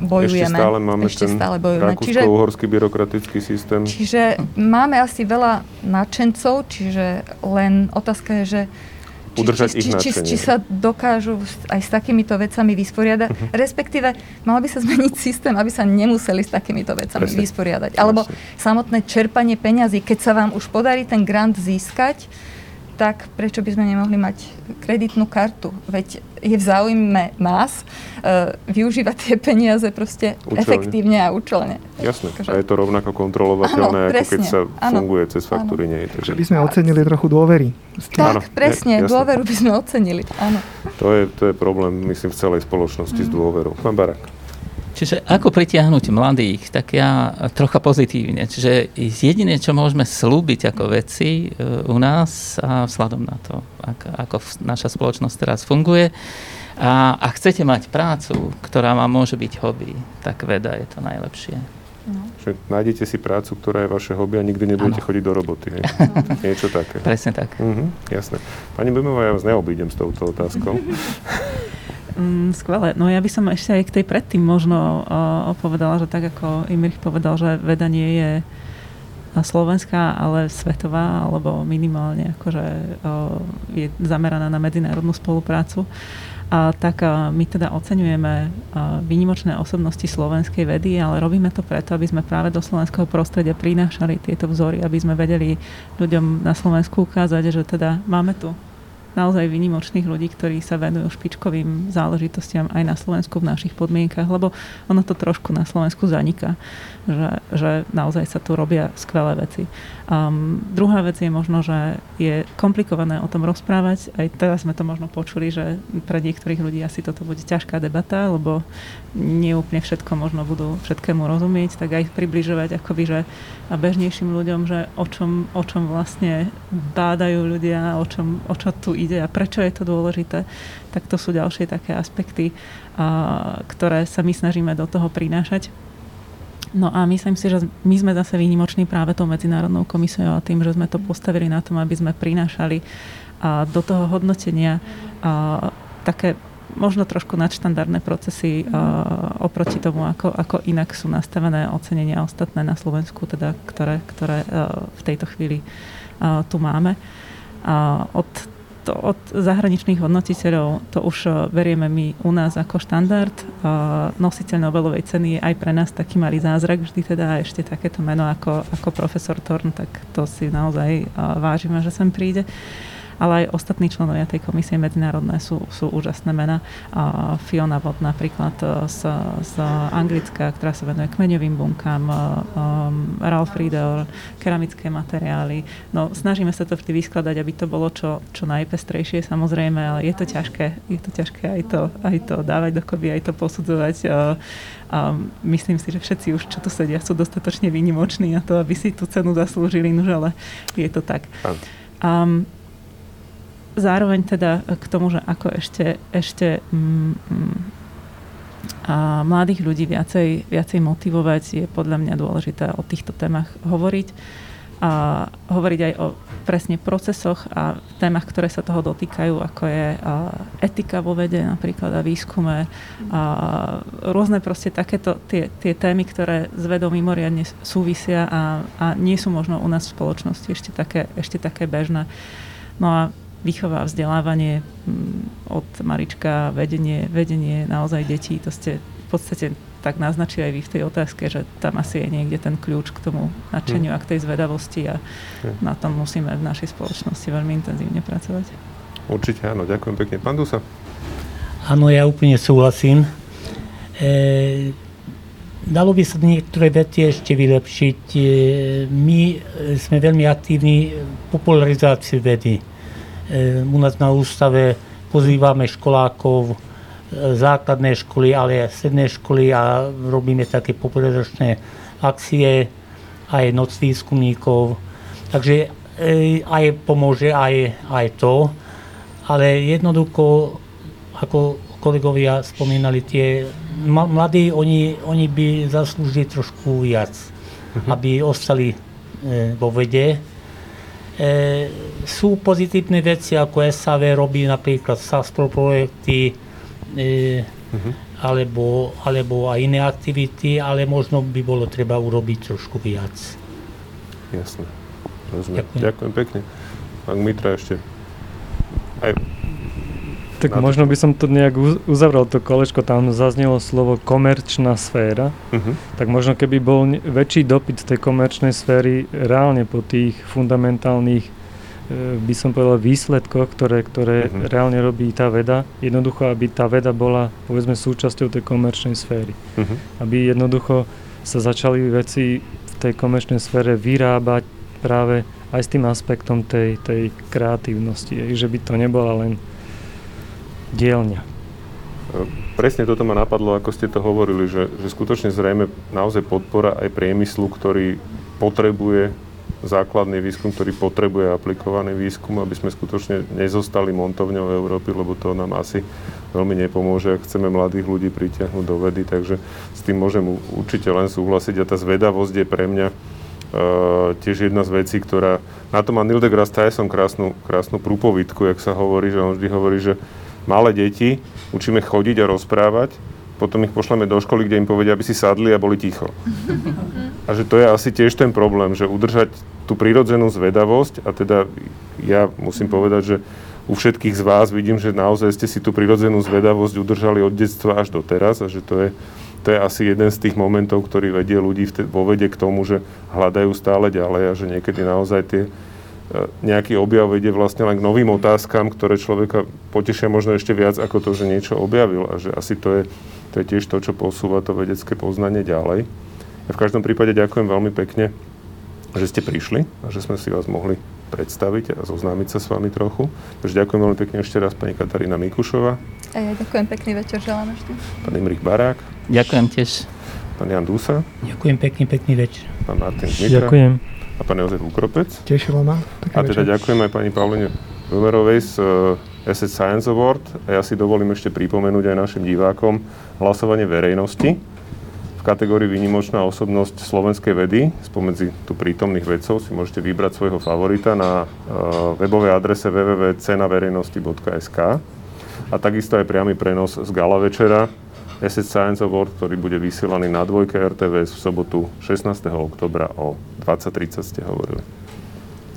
bojujeme. Ešte stále máme Ešte ten stále bojujeme. Čiže, uhorský byrokratický systém. Čiže máme asi veľa nadšencov, čiže len otázka je, že udržať či, ich či, či, či sa dokážu aj s takýmito vecami vysporiadať, uh-huh. respektíve mal by sa zmeniť systém, aby sa nemuseli s takýmito vecami Presne. vysporiadať. Alebo Presne. samotné čerpanie peňazí, keď sa vám už podarí ten grant získať, tak prečo by sme nemohli mať kreditnú kartu? Veď je v záujme nás uh, využívať tie peniaze proste účelne. efektívne a účelne. Jasné. Takže... A je to rovnako kontrolovateľné, áno, ako keď sa áno, funguje cez faktúry. Nie, takže... by sme ocenili trochu dôvery. Tak, áno, presne. Je, dôveru by sme ocenili. Áno. To je, to je problém, myslím, v celej spoločnosti mm. s dôverou. Pán Barak. Čiže ako pritiahnuť mladých, tak ja trocha pozitívne. Čiže jediné, čo môžeme slúbiť ako veci e, u nás a vzhľadom na to, ako, ako naša spoločnosť teraz funguje, a, a chcete mať prácu, ktorá vám môže byť hobby, tak veda je to najlepšie. No. Že nájdete si prácu, ktorá je vaše hobby a nikdy nebudete ano. chodiť do roboty. Hej? *laughs* Niečo také. Presne tak. Mhm, jasné. Pani Bemová, ja vás neobídem s touto otázkou. *laughs* Mm, skvelé. No ja by som ešte aj k tej predtým možno uh, povedala, že tak ako Imrich povedal, že veda nie je slovenská, ale svetová, alebo minimálne akože uh, je zameraná na medzinárodnú spoluprácu. A tak uh, my teda oceňujeme uh, výnimočné osobnosti slovenskej vedy, ale robíme to preto, aby sme práve do slovenského prostredia prinášali tieto vzory, aby sme vedeli ľuďom na Slovensku ukázať, že teda máme tu naozaj vynimočných ľudí, ktorí sa venujú špičkovým záležitostiam aj na Slovensku v našich podmienkach, lebo ono to trošku na Slovensku zaniká, že, že naozaj sa tu robia skvelé veci. Um, druhá vec je možno, že je komplikované o tom rozprávať. Aj teraz sme to možno počuli, že pre niektorých ľudí asi toto bude ťažká debata, lebo nie úplne všetko možno budú všetkému rozumieť, tak aj približovať akoby, že a bežnejším ľuďom, že o čom, o čom vlastne bádajú ľudia, o, čom, o čo tu ide a prečo je to dôležité, tak to sú ďalšie také aspekty, ktoré sa my snažíme do toho prinášať. No a myslím si, že my sme zase výnimoční práve tou medzinárodnou komisiou a tým, že sme to postavili na tom, aby sme prinášali do toho hodnotenia také možno trošku nadštandardné procesy oproti tomu, ako, ako inak sú nastavené ocenenia ostatné na Slovensku, teda, ktoré, ktoré a, v tejto chvíli a, tu máme. Od to od zahraničných hodnotiteľov, to už verieme my u nás ako štandard. Nositeľ Nobelovej ceny je aj pre nás taký malý zázrak, vždy teda ešte takéto meno ako, ako profesor Torn, tak to si naozaj vážime, že sem príde ale aj ostatní členovia tej komisie medzinárodné sú, sú úžasné mena. Uh, Fiona Vod napríklad uh, z, z Anglicka, ktorá sa venuje kmeňovým bunkám, uh, um, Ralph Riedel, keramické materiály. No, snažíme sa to vždy vyskladať, aby to bolo čo, čo najpestrejšie samozrejme, ale je to ťažké, je to ťažké aj to, aj to dávať dokopy, aj to posudzovať. A myslím si, že všetci už, čo tu sedia, sú dostatočne výnimoční na to, aby si tú cenu zaslúžili, no ale je to tak. Um, zároveň teda k tomu, že ako ešte, ešte mm, mm, a mladých ľudí viacej, viacej motivovať, je podľa mňa dôležité o týchto témach hovoriť. A hovoriť aj o presne procesoch a témach, ktoré sa toho dotýkajú, ako je etika vo vede napríklad a výskume. A rôzne proste takéto tie, tie témy, ktoré s vedou mimoriadne súvisia a, a nie sú možno u nás v spoločnosti ešte také, ešte také bežné. No a výchova, vzdelávanie mm, od Marička, vedenie, vedenie naozaj detí, to ste v podstate tak naznačili aj vy v tej otázke, že tam asi je niekde ten kľúč k tomu nadšeniu hmm. a k tej zvedavosti a hmm. na tom musíme v našej spoločnosti veľmi intenzívne pracovať. Určite áno, ďakujem pekne. Pán Dusa. Áno, ja úplne súhlasím. E, dalo by sa niektoré veci ešte vylepšiť. E, my sme veľmi aktívni v popularizácii vedy u nás na ústave pozývame školákov, e, základné školy, ale aj stredné školy a robíme také popularizačné akcie, aj noc výskumníkov. Takže e, aj pomôže aj, aj to, ale jednoducho, ako kolegovia spomínali, tie mladí, oni, oni by zaslúžili trošku viac, uh-huh. aby ostali e, vo vede sú pozitívne veci, ako SAV robí napríklad SASPRO projekty, e, uh-huh. alebo, alebo aj iné aktivity, ale možno by bolo treba urobiť trošku viac. Jasne. Rozumiem. Ďakujem. Ďakujem pekne. Pán Mitra ešte. Aj tak možno by som to nejak uzavrel to kolečko, tam zaznelo slovo komerčná sféra, uh-huh. tak možno keby bol väčší dopyt tej komerčnej sféry reálne po tých fundamentálnych e, by som povedal výsledkoch, ktoré, ktoré uh-huh. reálne robí tá veda, jednoducho, aby tá veda bola povedzme súčasťou tej komerčnej sféry. Uh-huh. Aby jednoducho sa začali veci v tej komerčnej sfére vyrábať práve aj s tým aspektom tej, tej kreatívnosti, že by to nebola len dielňa. Presne toto ma napadlo, ako ste to hovorili, že, že skutočne zrejme naozaj podpora aj priemyslu, ktorý potrebuje základný výskum, ktorý potrebuje aplikovaný výskum, aby sme skutočne nezostali montovňou Európy, lebo to nám asi veľmi nepomôže, ak chceme mladých ľudí pritiahnuť do vedy, takže s tým môžem určite len súhlasiť a tá zvedavosť je pre mňa uh, tiež jedna z vecí, ktorá... Na to má Neil deGrasse Tyson krásnu, krásnu prúpovidku, jak sa hovorí, že on vždy hovorí, že malé deti učíme chodiť a rozprávať, potom ich pošleme do školy, kde im povedia, aby si sadli a boli ticho. *laughs* A že to je asi tiež ten problém, že udržať tú prírodzenú zvedavosť a teda ja musím povedať, že u všetkých z vás vidím, že naozaj ste si tú prírodzenú zvedavosť udržali od detstva až do teraz a že to je, to je asi jeden z tých momentov, ktorý vedie ľudí vo vede k tomu, že hľadajú stále ďalej a že niekedy naozaj tie nejaký objav vedie vlastne len k novým otázkam, ktoré človeka potešia možno ešte viac ako to, že niečo objavil a že asi to je, to je tiež to, čo posúva to vedecké poznanie ďalej. Ja v každom prípade ďakujem veľmi pekne, že ste prišli a že sme si vás mohli predstaviť a zoznámiť sa s vami trochu. Takže ďakujem veľmi pekne ešte raz pani Katarína Mikušová. A ja ďakujem pekný večer, želám ešte. Pán Imrich Barák. Ďakujem tiež. Pán Jan Dusa. Ďakujem pekný, pekný večer. Pán Martin Kmitra. Ďakujem a pán Jozef Ukropec. Tešilo ma. A teda večer. ďakujem aj pani Pavline Wilmerovej z uh, Asset Science Award. A ja si dovolím ešte pripomenúť aj našim divákom hlasovanie verejnosti v kategórii výnimočná osobnosť slovenskej vedy. Spomedzi tu prítomných vedcov si môžete vybrať svojho favorita na uh, webovej adrese www.cenaverejnosti.sk a takisto aj priamy prenos z gala večera Asset Science Award, ktorý bude vysielaný na dvojke RTVS v sobotu 16. oktobra o 20.30 ste hovorili.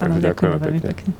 Takže ďakujeme pekne. pekne.